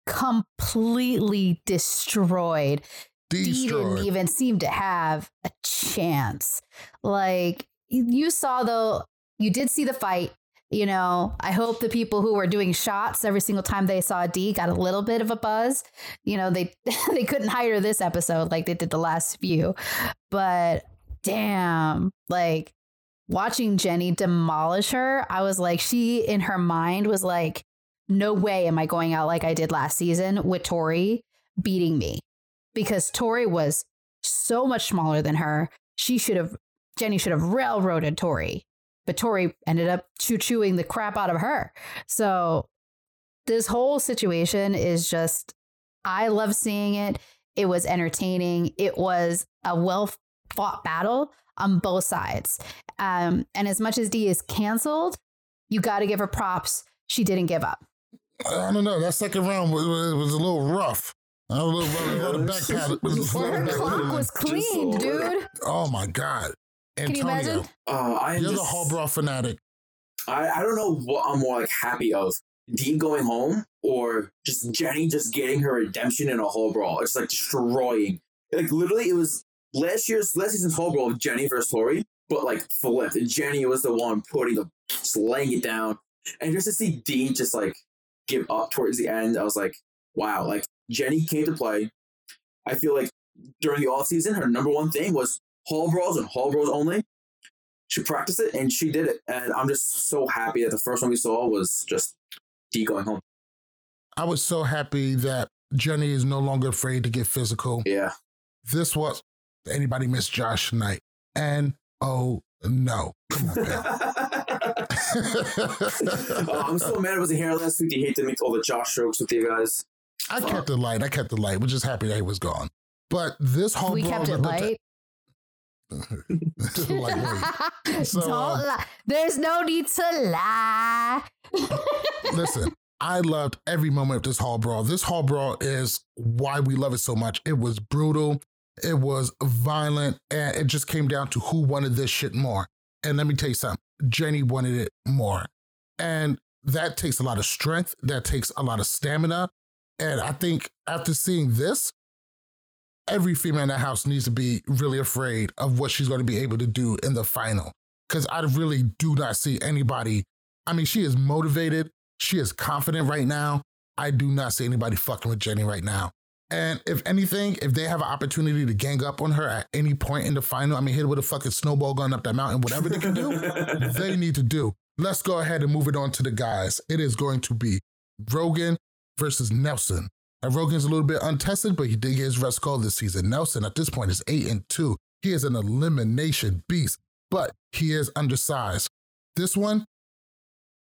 Completely destroyed. Destroyed. didn't even seem to have a chance. Like you saw though, you did see the fight. You know, I hope the people who were doing shots every single time they saw D got a little bit of a buzz. You know, they they couldn't hire this episode like they did the last few. But damn, like watching Jenny demolish her, I was like, she in her mind was like, no way am I going out like I did last season with Tori beating me because Tori was so much smaller than her. She should have, Jenny should have railroaded Tori, but Tori ended up chew chewing the crap out of her. So this whole situation is just, I love seeing it. It was entertaining. It was a well fought battle on both sides. Um, and as much as D is canceled, you got to give her props. She didn't give up. I don't know. That second round was, was, was a little rough. A little, a little back pat- a little Her back- clock was clean, dude. Oh my God. Can you Antonio, imagine? Uh, I you're the just, Hall Brawl fanatic. I, I don't know what I'm more like happy of. Dean going home or just Jenny just getting her redemption in a hall brawl. It's like destroying. Like literally it was last year's last season's hall brawl with Jenny versus Tori, but like flipped. Jenny was the one putting the just laying it down. And just to see Dean just like give up towards the end, I was like, wow, like Jenny came to play. I feel like during the off season, her number one thing was hall brawls and hall brawls only. She practiced it and she did it. And I'm just so happy that the first one we saw was just D going home. I was so happy that Jenny is no longer afraid to get physical. Yeah. This was anybody miss Josh Knight? And oh no. Come on, man. Oh, I'm so mad I wasn't here last week. You hate to make all the Josh strokes with you guys. I kept it light. I kept it light. We're just happy that he was gone. But this whole we brawl kept was it a- light. Lightweight. So, Don't um, lie. There's no need to lie. Listen, I loved every moment of this hall brawl. This hall brawl is why we love it so much. It was brutal, it was violent, and it just came down to who wanted this shit more. And let me tell you something Jenny wanted it more. And that takes a lot of strength, that takes a lot of stamina. And I think after seeing this, every female in that house needs to be really afraid of what she's going to be able to do in the final. Because I really do not see anybody. I mean, she is motivated. She is confident right now. I do not see anybody fucking with Jenny right now. And if anything, if they have an opportunity to gang up on her at any point in the final, I mean, hit her with a fucking snowball gun up that mountain, whatever they can do, they need to do. Let's go ahead and move it on to the guys. It is going to be Rogan versus Nelson. And Rogan's a little bit untested, but he did get his red skull this season. Nelson at this point is eight and two. He is an elimination beast, but he is undersized. This one,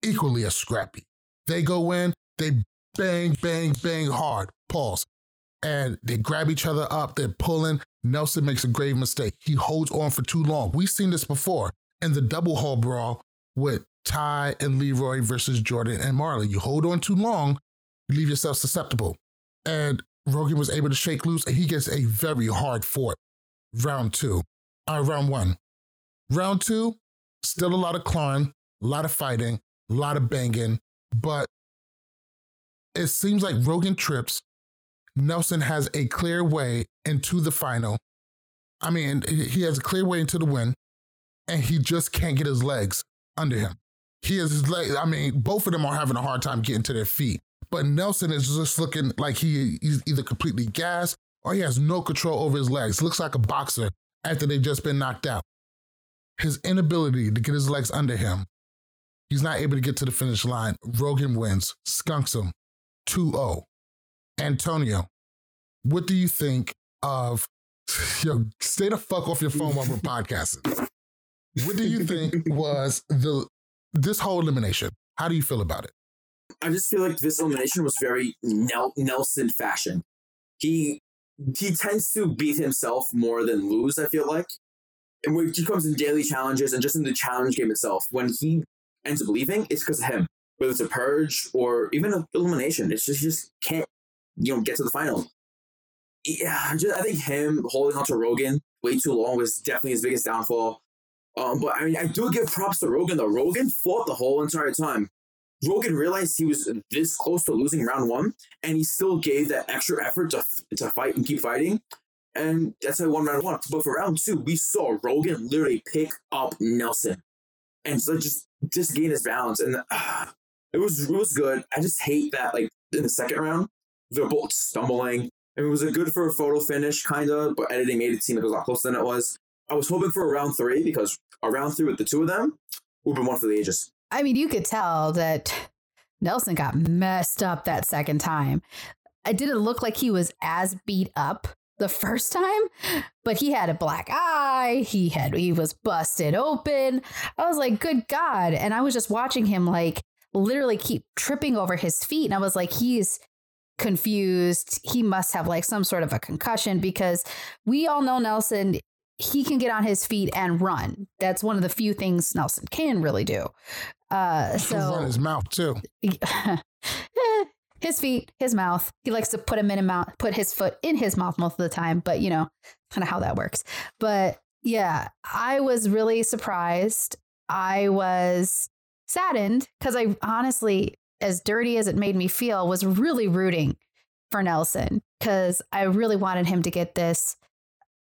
equally as scrappy. They go in, they bang, bang, bang hard. Pause. And they grab each other up. They're pulling. Nelson makes a grave mistake. He holds on for too long. We've seen this before in the double hall brawl with Ty and Leroy versus Jordan and Marley. You hold on too long, you leave yourself susceptible. And Rogan was able to shake loose, and he gets a very hard fought round two, uh, round one. Round two, still a lot of clawing, a lot of fighting, a lot of banging, but it seems like Rogan trips. Nelson has a clear way into the final. I mean, he has a clear way into the win, and he just can't get his legs under him. He has his legs. I mean, both of them are having a hard time getting to their feet. But Nelson is just looking like he, he's either completely gassed or he has no control over his legs. Looks like a boxer after they've just been knocked out. His inability to get his legs under him, he's not able to get to the finish line. Rogan wins, skunks him 2 0. Antonio, what do you think of? Yo, stay the fuck off your phone while we're podcasting. What do you think was the this whole elimination? How do you feel about it? I just feel like this elimination was very Nelson fashion. He he tends to beat himself more than lose. I feel like, and when he comes in daily challenges and just in the challenge game itself, when he ends up leaving, it's because of him. Whether it's a purge or even an elimination, it's just he just can't you know get to the final. Yeah, just, I think him holding on to Rogan way too long was definitely his biggest downfall. Um, but I mean, I do give props to Rogan though. Rogan fought the whole entire time. Rogan realized he was this close to losing round one, and he still gave that extra effort to, to fight and keep fighting. And that's how he won round one. But for round two, we saw Rogan literally pick up Nelson and so just just gain his balance. And uh, it was it was good. I just hate that like in the second round, they're both stumbling. I mean, was it good for a photo finish, kind of? But editing made it seem like it was a lot closer than it was. I was hoping for a round three because a round three with the two of them would have been one for the ages. I mean, you could tell that Nelson got messed up that second time. It didn't look like he was as beat up the first time, but he had a black eye. He had he was busted open. I was like, good God. And I was just watching him like literally keep tripping over his feet. And I was like, he's confused. He must have like some sort of a concussion because we all know Nelson he can get on his feet and run. That's one of the few things Nelson can really do. Uh, so run his mouth too. his feet, his mouth. He likes to put him in a mouth, put his foot in his mouth most of the time. But you know, kind of how that works. But yeah, I was really surprised. I was saddened because I honestly, as dirty as it made me feel, was really rooting for Nelson because I really wanted him to get this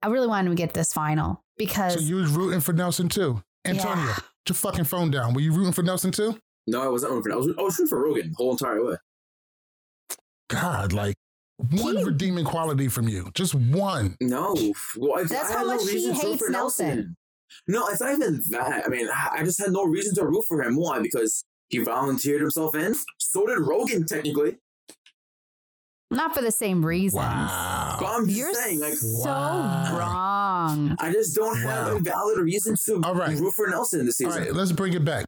I really wanted him to get this final because. So you was rooting for Nelson too, Antonio. Yeah. Put your fucking phone down. Were you rooting for Nelson too? No, I wasn't rooting for. I was, I was rooting for Rogan the whole entire way. God, like one he, redeeming quality from you, just one. No, well, I, that's I how much no he hates Nelson. Nelson. No, it's not even that. I mean, I just had no reason to root for him. Why? Because he volunteered himself in. So did Rogan, technically. Not for the same reasons. Wow. But I'm You're saying, like, so wow. wrong. I just don't have a valid reason to All right. root for Nelson in this season. All right, let's bring it back.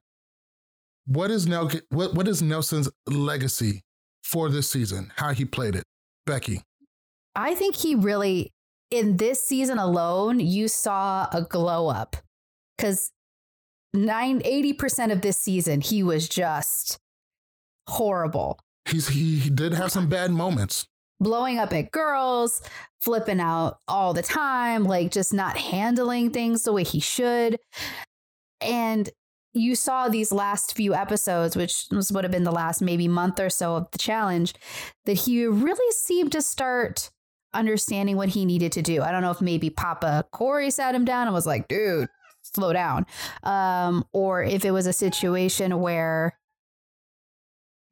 What is Nel- what, what is Nelson's legacy for this season? How he played it, Becky? I think he really, in this season alone, you saw a glow up because nine eighty percent of this season he was just horrible. He's he, he did have some bad moments. Blowing up at girls, flipping out all the time, like just not handling things the way he should. And you saw these last few episodes, which would have been the last maybe month or so of the challenge, that he really seemed to start understanding what he needed to do. I don't know if maybe Papa Corey sat him down and was like, dude, slow down. Um, or if it was a situation where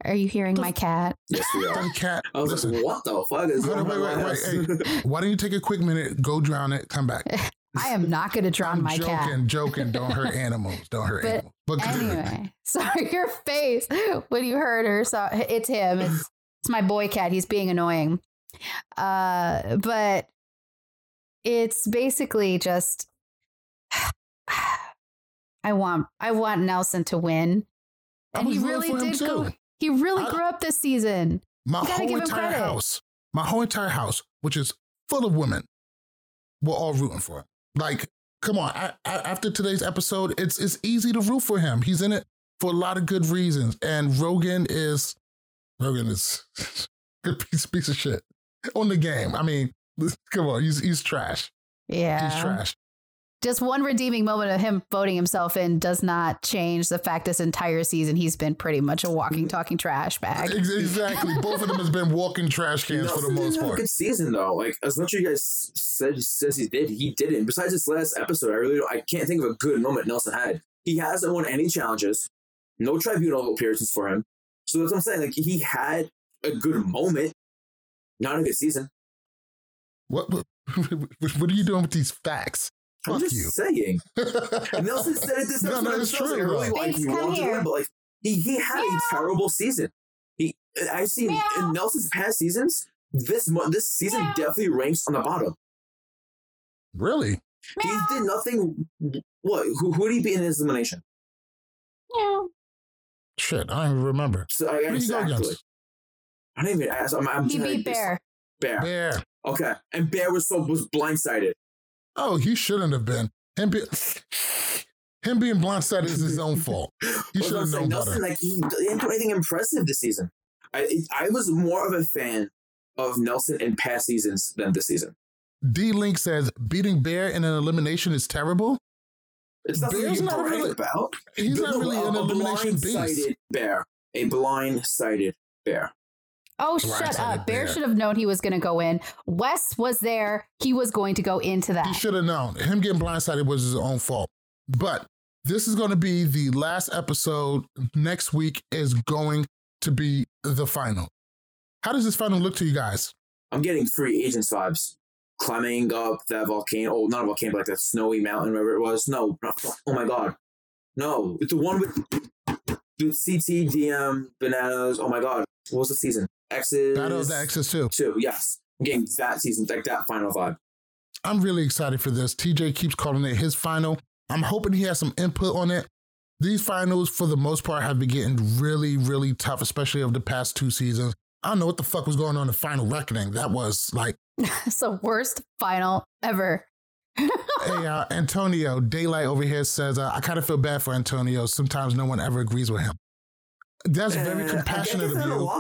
are you hearing my cat? Yes, we are. cat. I was Listen. like, what the fuck is going wait, wait, wait, hey, Why don't you take a quick minute, go drown it, come back? I am not going to drown I'm my joking, cat. Joking, joking. Don't hurt animals. Don't hurt but animals. But anyway, sorry, your face when you heard her. So it's him. It's it's my boy cat. He's being annoying. Uh, but it's basically just I want I want Nelson to win. And he really did go he really I, grew up this season. My whole entire house, my whole entire house, which is full of women, we're all rooting for him. Like, come on! I, I, after today's episode, it's it's easy to root for him. He's in it for a lot of good reasons, and Rogan is Rogan is a piece, piece of shit on the game. I mean, come on, he's he's trash. Yeah, he's trash. Just one redeeming moment of him voting himself in does not change the fact this entire season he's been pretty much a walking, talking trash bag. Exactly. Both of them has been walking trash cans for the most didn't a part. good season though. Like as much as you guys said says he did, he didn't. Besides this last episode, I really don't, I can't think of a good moment Nelson had. He hasn't won any challenges, no tribunal appearances for him. So that's what I'm saying. Like he had a good moment, not a good season. What, what what are you doing with these facts? I'm just you. saying. Nelson said it this No, episode. no, no, it's true, Like, I really though. like Thanks, he come won't do here. it, but like he, he had a terrible season. He I've seen Meow. in Nelson's past seasons. This mo- this season Meow. definitely ranks on the bottom. Really? He did nothing. What? Who, who did he beat in his elimination? Yeah. Shit, I don't even remember. So I Who did he go exactly. against? I don't even ask. I'm, I'm He trying to beat just- Bear. Bear. Bear. Okay, and Bear was so was blindsided. Oh, he shouldn't have been. Him, be, him being blindsided is his own fault. He should have known Nelson, better. like he didn't do anything impressive this season. I I was more of a fan of Nelson in past seasons than this season. D Link says beating Bear in an elimination is terrible. It's nothing Bear's not really- about. He's The- not really a- an elimination beast. blind-sided bear. A blind-sided bear. Oh, Right, shut up. Bear bear. should have known he was going to go in. Wes was there. He was going to go into that. He should have known. Him getting blindsided was his own fault. But this is going to be the last episode. Next week is going to be the final. How does this final look to you guys? I'm getting free agents vibes. Climbing up that volcano. Oh, not a volcano, but like that snowy mountain, wherever it was. No, not, oh my god. No, it's the one with the CT, DM, bananas. Oh my god. What was the season? X's. Battle of the X's too. Two, yes. I'm getting that season, like that final vibe. I'm really excited for this. TJ keeps calling it his final. I'm hoping he has some input on it. These finals, for the most part, have been getting really, really tough, especially over the past two seasons. I don't know what the fuck was going on in Final Reckoning. That was like, it's the worst final ever. hey, uh, Antonio, Daylight over here says, uh, I kind of feel bad for Antonio. Sometimes no one ever agrees with him. That's very compassionate get of you.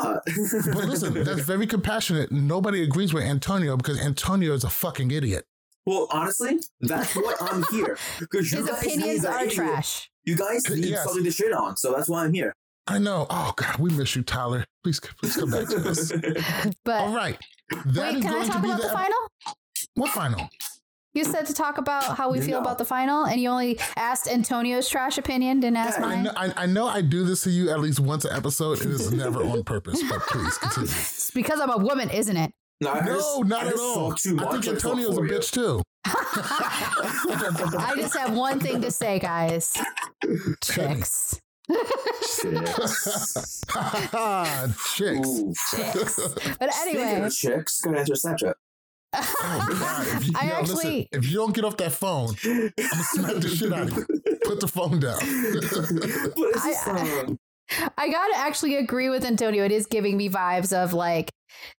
But listen, that's very compassionate. Nobody agrees with Antonio because Antonio is a fucking idiot. well, honestly, that's what I'm here. Because you His guys opinions are idiot. trash. You guys need Yes. something to shit on, so that's why I'm here. I know. Oh God, we miss you, Tyler. Please, please come back to us. But All right. That wait, is can I going to talk be about the ep- final? What final? You said to talk about how we feel No. about the final, and you only asked Antonio's trash opinion, didn't ask Yeah, I mine. know, I, I know I do this to you at least once an episode. It is never on purpose, but please continue. It's because I'm a woman, isn't it? No, No, just- not at all. talk Too much. I think Antonio's a bitch too. I just have one thing to say, guys. Chicks. Chicks. Chicks. Ooh. But anyway, chicks, go to answer Snapchat. Oh, God. If you, I yo, listen, actually- if you don't get off that phone, I'm gonna smack the shit out of you. Put the phone down. what is this I- I gotta actually agree with Antonio. It is giving me vibes of like,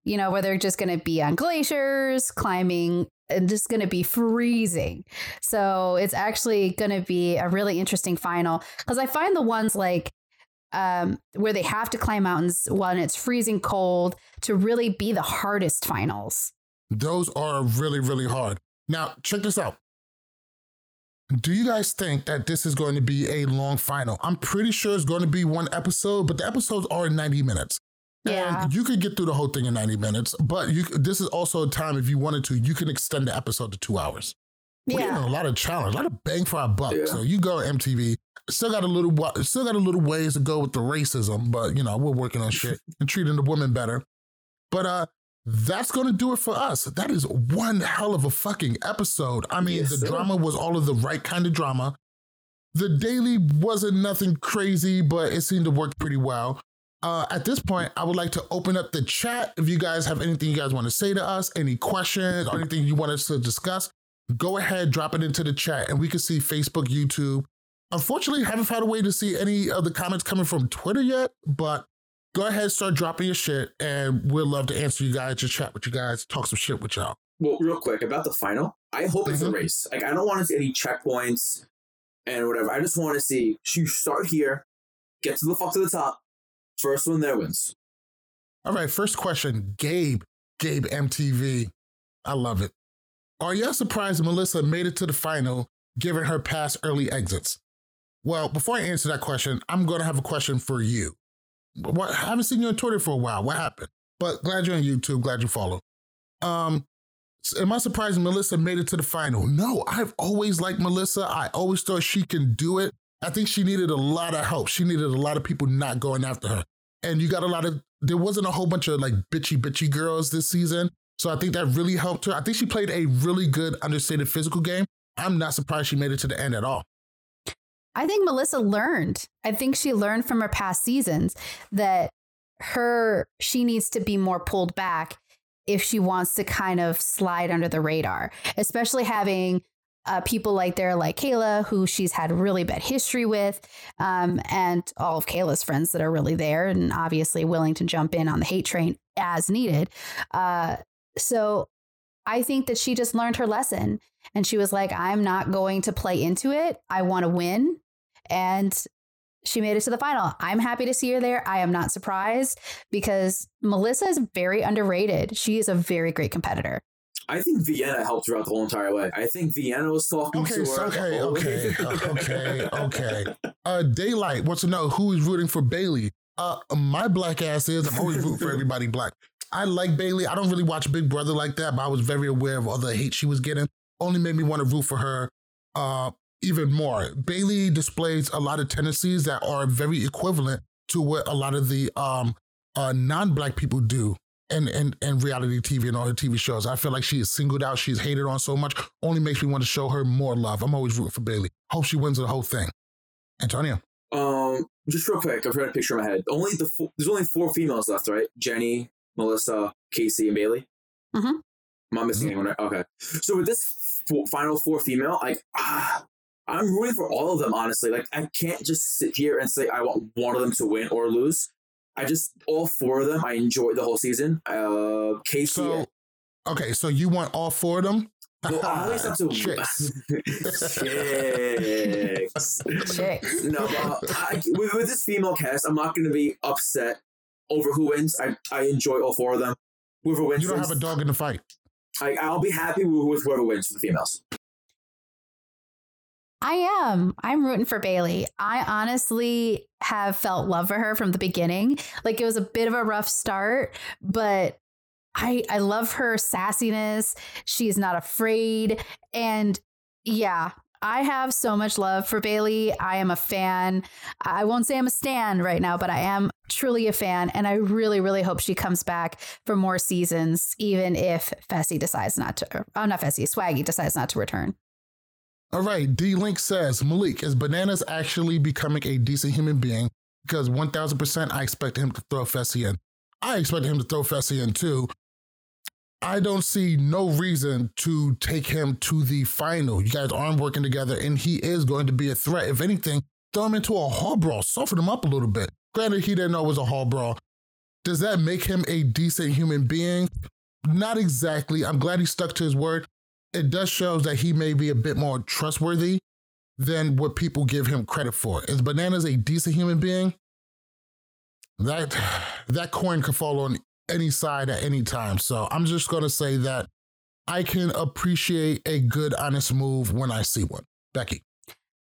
you know, where they're just gonna be on glaciers, climbing, and just gonna be freezing. So it's actually gonna be a really interesting final because I find the ones like um, where they have to climb mountains when it's freezing cold to really be the hardest finals. Those are really, really hard. Now, check this out. Do you guys think that this is going to be a long final? I'm pretty sure it's going to be one episode, but the episodes are 90 minutes. Yeah. And you could get through the whole thing in 90 minutes, but you this is also a time if you wanted to, you can extend the episode to two hours. We're Yeah. a lot of challenge, a lot of bang for our buck. Yeah. So you go MTV, still got a little wa- still got a little ways to go with the racism, but you know, we're working on shit and treating the women better. But uh that's gonna do it for us. That is one hell of a fucking episode. I mean, Yes, the sir. drama was all of the right kind of drama. The daily wasn't nothing crazy, but it seemed to work pretty well. Uh, at this point, I would like to open up the chat. If you guys have anything you guys want to say to us, any questions, or anything you want us to discuss, go ahead, drop it into the chat, and we can see Facebook, YouTube. Unfortunately, haven't found a way to see any of the comments coming from Twitter yet, but go ahead, start dropping your shit, and we'll love to answer you guys, just chat with you guys, talk some shit with y'all. Well, real quick about the final. I hope it's a Mhm. race. Like I don't want to see any checkpoints and whatever. I just want to see you start here, get to the fuck to the top. First one there wins. All right, first question. Gabe, Gabe MTV. I love it. Are y'all surprised Melissa made it to the final given her past early exits? Well, before I answer that question, I'm going to have a question for you. What I haven't seen you on Twitter for a while. What happened? But glad you're on YouTube. Glad you follow. Um, am I surprised Melissa made it to the final? No, I've always liked Melissa. I always thought she can do it. I think she needed a lot of help. She needed a lot of people not going after her. And you got a lot of, there wasn't a whole bunch of like bitchy, bitchy girls this season. So I think that really helped her. I think she played a really good, understated physical game. I'm not surprised she made it to the end at all. I think Melissa learned. I think she learned from her past seasons that her she needs to be more pulled back if she wants to kind of slide under the radar, especially having uh, people like there like Kayla, who she's had really bad history with, um, and all of Kayla's friends that are really there and obviously willing to jump in on the hate train as needed. Uh, so I think that she just learned her lesson and she was like, I'm not going to play into it. I want to win. And she made it to the final. I'm happy to see her there. I am not surprised because Melissa is very underrated. She is a very great competitor. I think Vienna helped throughout the whole entire way. I think Vienna was talking Okay, to her. okay, okay, okay, okay. Uh, Daylight wants to know who is rooting for Bailey. Uh, my black ass is. I'm always rooting for everybody black. I like Bailey. I don't really watch Big Brother like that, but I was very aware of all the hate she was getting. Only made me want to root for her uh, even more. Bailey displays a lot of tendencies that are very equivalent to what a lot of the um, uh, non-black people do in, in, in reality TV and all her TV shows. I feel like she is singled out. She's hated on so much. Only makes me want to show her more love. I'm always rooting for Bailey. Hope she wins the whole thing. Antonio. Um, just real quick, I've got a picture in my head. Only the four, there's only four females left, right? Jenny, Melissa, Kaycee, and Bailey. Mm-hmm. Am I missing anyone? Right? Okay. So with this f- final four female, like ah, I'm rooting for all of them. Honestly, like I can't just sit here and say I want one of them to win or lose. I just all four of them. I enjoyed the whole season. Uh, Kaycee. So, okay, so you want all four of them? well, I always have to. Chicks. Chicks. Chicks. No, uh, I, with, with this female cast, I'm not going to be upset over who wins. I, I enjoy all four of them. Whoever wins, You don't wins. have a dog in the fight. I, I'll be happy with, whoever wins the females. I am. I'm rooting for Bailey. I honestly have felt love for her from the beginning. Like it was a bit of a rough start, but I I love her sassiness. She's not afraid and yeah, I have so much love for Bailey. I am a fan. I won't say I'm a stan right now, but I am truly a fan and I really really hope she comes back for more seasons even if Fessy decides not to oh not Fessy, Swaggy decides not to return. All right, D Link says Malik is Bananas actually becoming a decent human being? Because one thousand percent, I expect him to throw Fessy in. I expect him to throw Fessy in too. I don't see no reason to take him to the final. You guys aren't working together, and he is going to be a threat. If anything, throw him into a hall brawl, soften him up a little bit. Granted, he didn't know it was a hall brawl. Does that make him a decent human being? Not exactly. I'm glad he stuck to his word it does show that he may be a bit more trustworthy than what people give him credit for. Is Bananas a decent human being? That that coin could fall on any side at any time. So I'm just gonna say that I can appreciate a good, honest move when I see one. Becky.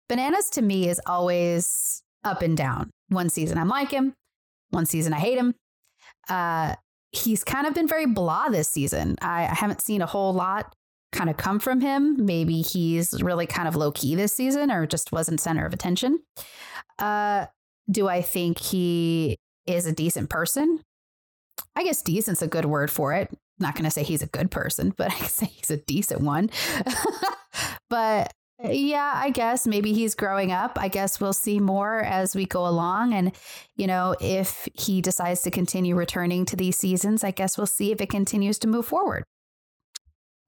Bananas to me is always up and down. One season I'm like him, one season I hate him. Uh, he's kind of been very blah this season. I, I haven't seen a whole lot kind of come from him. Maybe he's really kind of low key this season or just wasn't center of attention. Uh, do I think he is a decent person? I guess decent's a good word for it. not going to say he's a good person, but I can say he's a decent one. but uh, yeah, I guess maybe he's growing up. I guess we'll see more as we go along. And, you know, if he decides to continue returning to these seasons, I guess we'll see if it continues to move forward.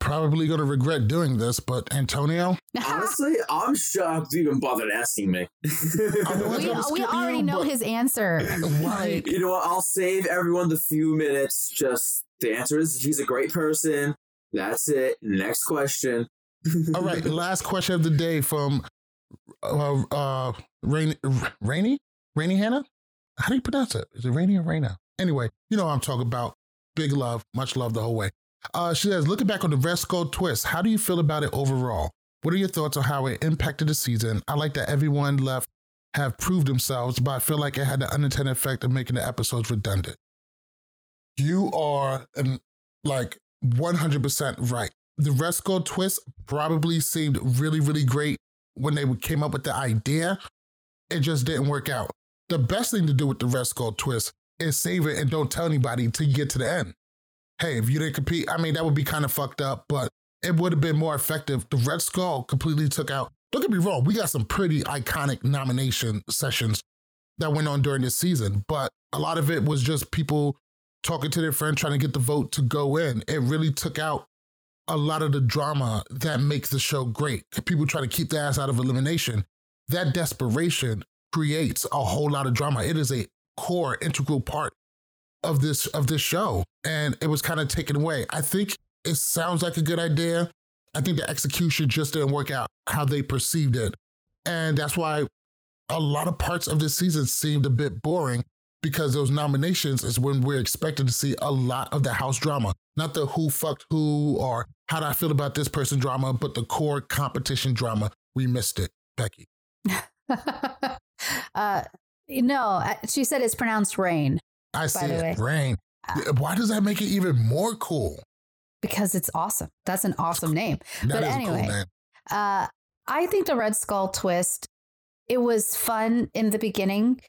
Probably gonna regret doing this, but Antonio, Honestly, I'm shocked you even bothered asking me. We, we already you, know his answer. Why? you know what? I'll save everyone the few minutes. Just the answer is he's a great person. That's it. Next question. All right, last question of the day from uh uh Rainy Rainy? Rainy Hannah? How do you pronounce it? Is it Rainy or Raina? Anyway, you know what I'm talking about. Big love, much love the whole way. Uh she says, looking back on the red skull twist, how do you feel about it overall? What are your thoughts on how it impacted the season? I like that everyone left have proved themselves, but I feel like it had the unintended effect of making the episodes redundant. You are um, like 100% right. The Skull twist probably seemed really, really great when they came up with the idea. It just didn't work out. The best thing to do with the Skull twist is save it and don't tell anybody until you get to the end. Hey, if you didn't compete, I mean, that would be kind of fucked up, but it would have been more effective. The Red Skull completely took out. Don't get me wrong, we got some pretty iconic nomination sessions that went on during this season, but a lot of it was just people talking to their friends, trying to get the vote to go in. It really took out a lot of the drama that makes the show great. People try to keep the ass out of elimination. That desperation creates a whole lot of drama. It is a core, integral part of this of this show, and it was kind of taken away. I think it sounds like a good idea. I think the execution just didn't work out how they perceived it, and that's why a lot of parts of this season seemed a bit boring because those nominations is when we're expected to see a lot of the house drama, not the who fucked who or how do I feel about this person drama, but the core competition drama. We missed it, Becky. uh, no, she said it's pronounced rain. I see it, rain. Uh, Why does that make it even more cool? Because it's awesome. That's an awesome name. That but is a cool anyway, name. uh, I think the Red Skull twist, it was fun in the beginning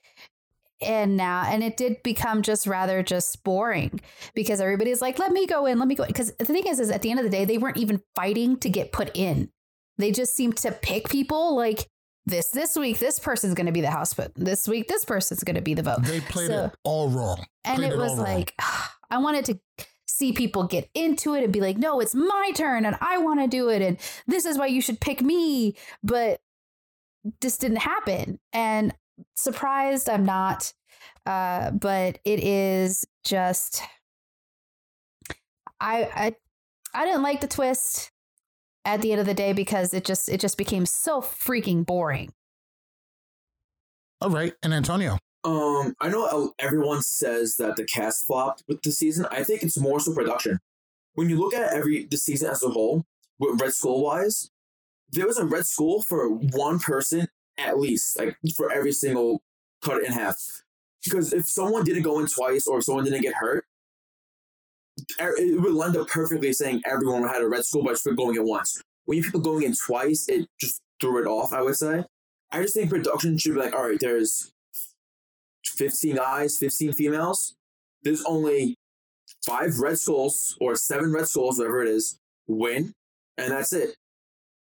and now and it did become just rather just boring because everybody's like let me go in let me go because the thing is is at the end of the day they weren't even fighting to get put in they just seemed to pick people like this this week this person's going to be the house but this week this person's going to be the vote. They played So- it all wrong. and Played it was all wrong. like i wanted to see people get into it and be like no it's my turn and i want to do it and this is why you should pick me. But this didn't happen. And surprised i'm not. Uh but it is just i i i didn't like the twist at the end of the day because it just it just became so freaking boring all right. And Antonio, Um, I know uh, everyone says that the cast flopped with the season. I think it's more so production. When you look at every the season as a whole, with Red Skull wise, there was a Red Skull for one person at least, like for every single cut in half. Because if someone didn't go in twice or if someone didn't get hurt, Er, it would land up perfectly saying everyone had a Red Skull, but for going in once. When you people going in twice, it just threw it off. I would say. I just think production should be like, all right, there's 15 guys, 15 females. There's only five red skulls or seven red skulls, whatever it is, win, and that's it.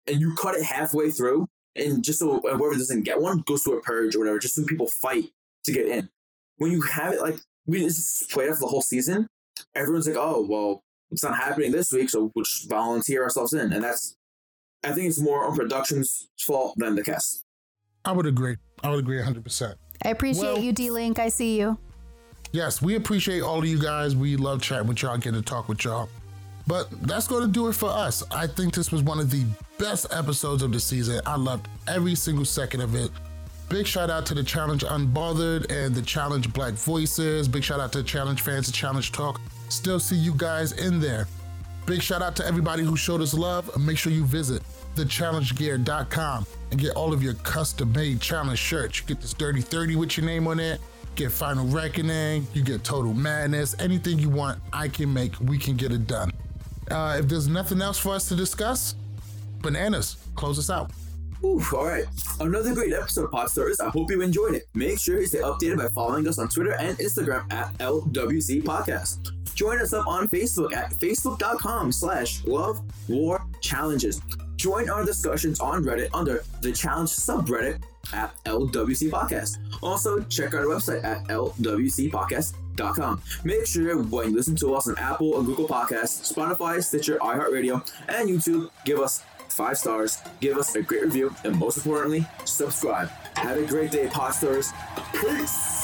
And you cut it halfway through, and just so whoever doesn't get one goes to a purge or whatever, just so people fight to get in. When you have it like we just played for the whole season, everyone's like, oh well, it's not happening this week, so we'll just volunteer ourselves in, and that's. I think it's more on production's fault than the cast. I would agree. I would agree 100%. i appreciate Well- you d-link i see you Yes, we appreciate all of you guys. We love chatting with y'all, getting to talk with y'all. But that's going to do it for us. I think this was one of the best episodes of the season. I loved every single second of it. Big shout out to the Challenge Unbothered and the Challenge Black Voices. Big shout out to Challenge fans and Challenge Talk. Still see you guys in there. Big shout out to everybody who showed us love. Make sure you visit thechallengegear.com and get all of your custom made challenge shirts. You get this Dirty 30 with your name on it, get Final Reckoning, you get Total Madness. Anything you want, I can make, we can get it done. Uh, if there's nothing else for us to discuss, Bananas, close us out. Oof, all right. Another great episode of Pod Stories. I hope you enjoyed it. Make sure you stay updated by following us on Twitter and Instagram at LWC Podcast. Join us up on Facebook at facebook.com slash love war challenges. Join our discussions on Reddit under the challenge subreddit at LWC Podcast. Also, check our website at lwcpodcast.com. Make sure when you listen to us on Apple or Google Podcasts, Spotify, Stitcher, iHeartRadio, and YouTube, give us five stars, give us a great review, and most importantly, subscribe. Have a great day, Pod Stars. Peace!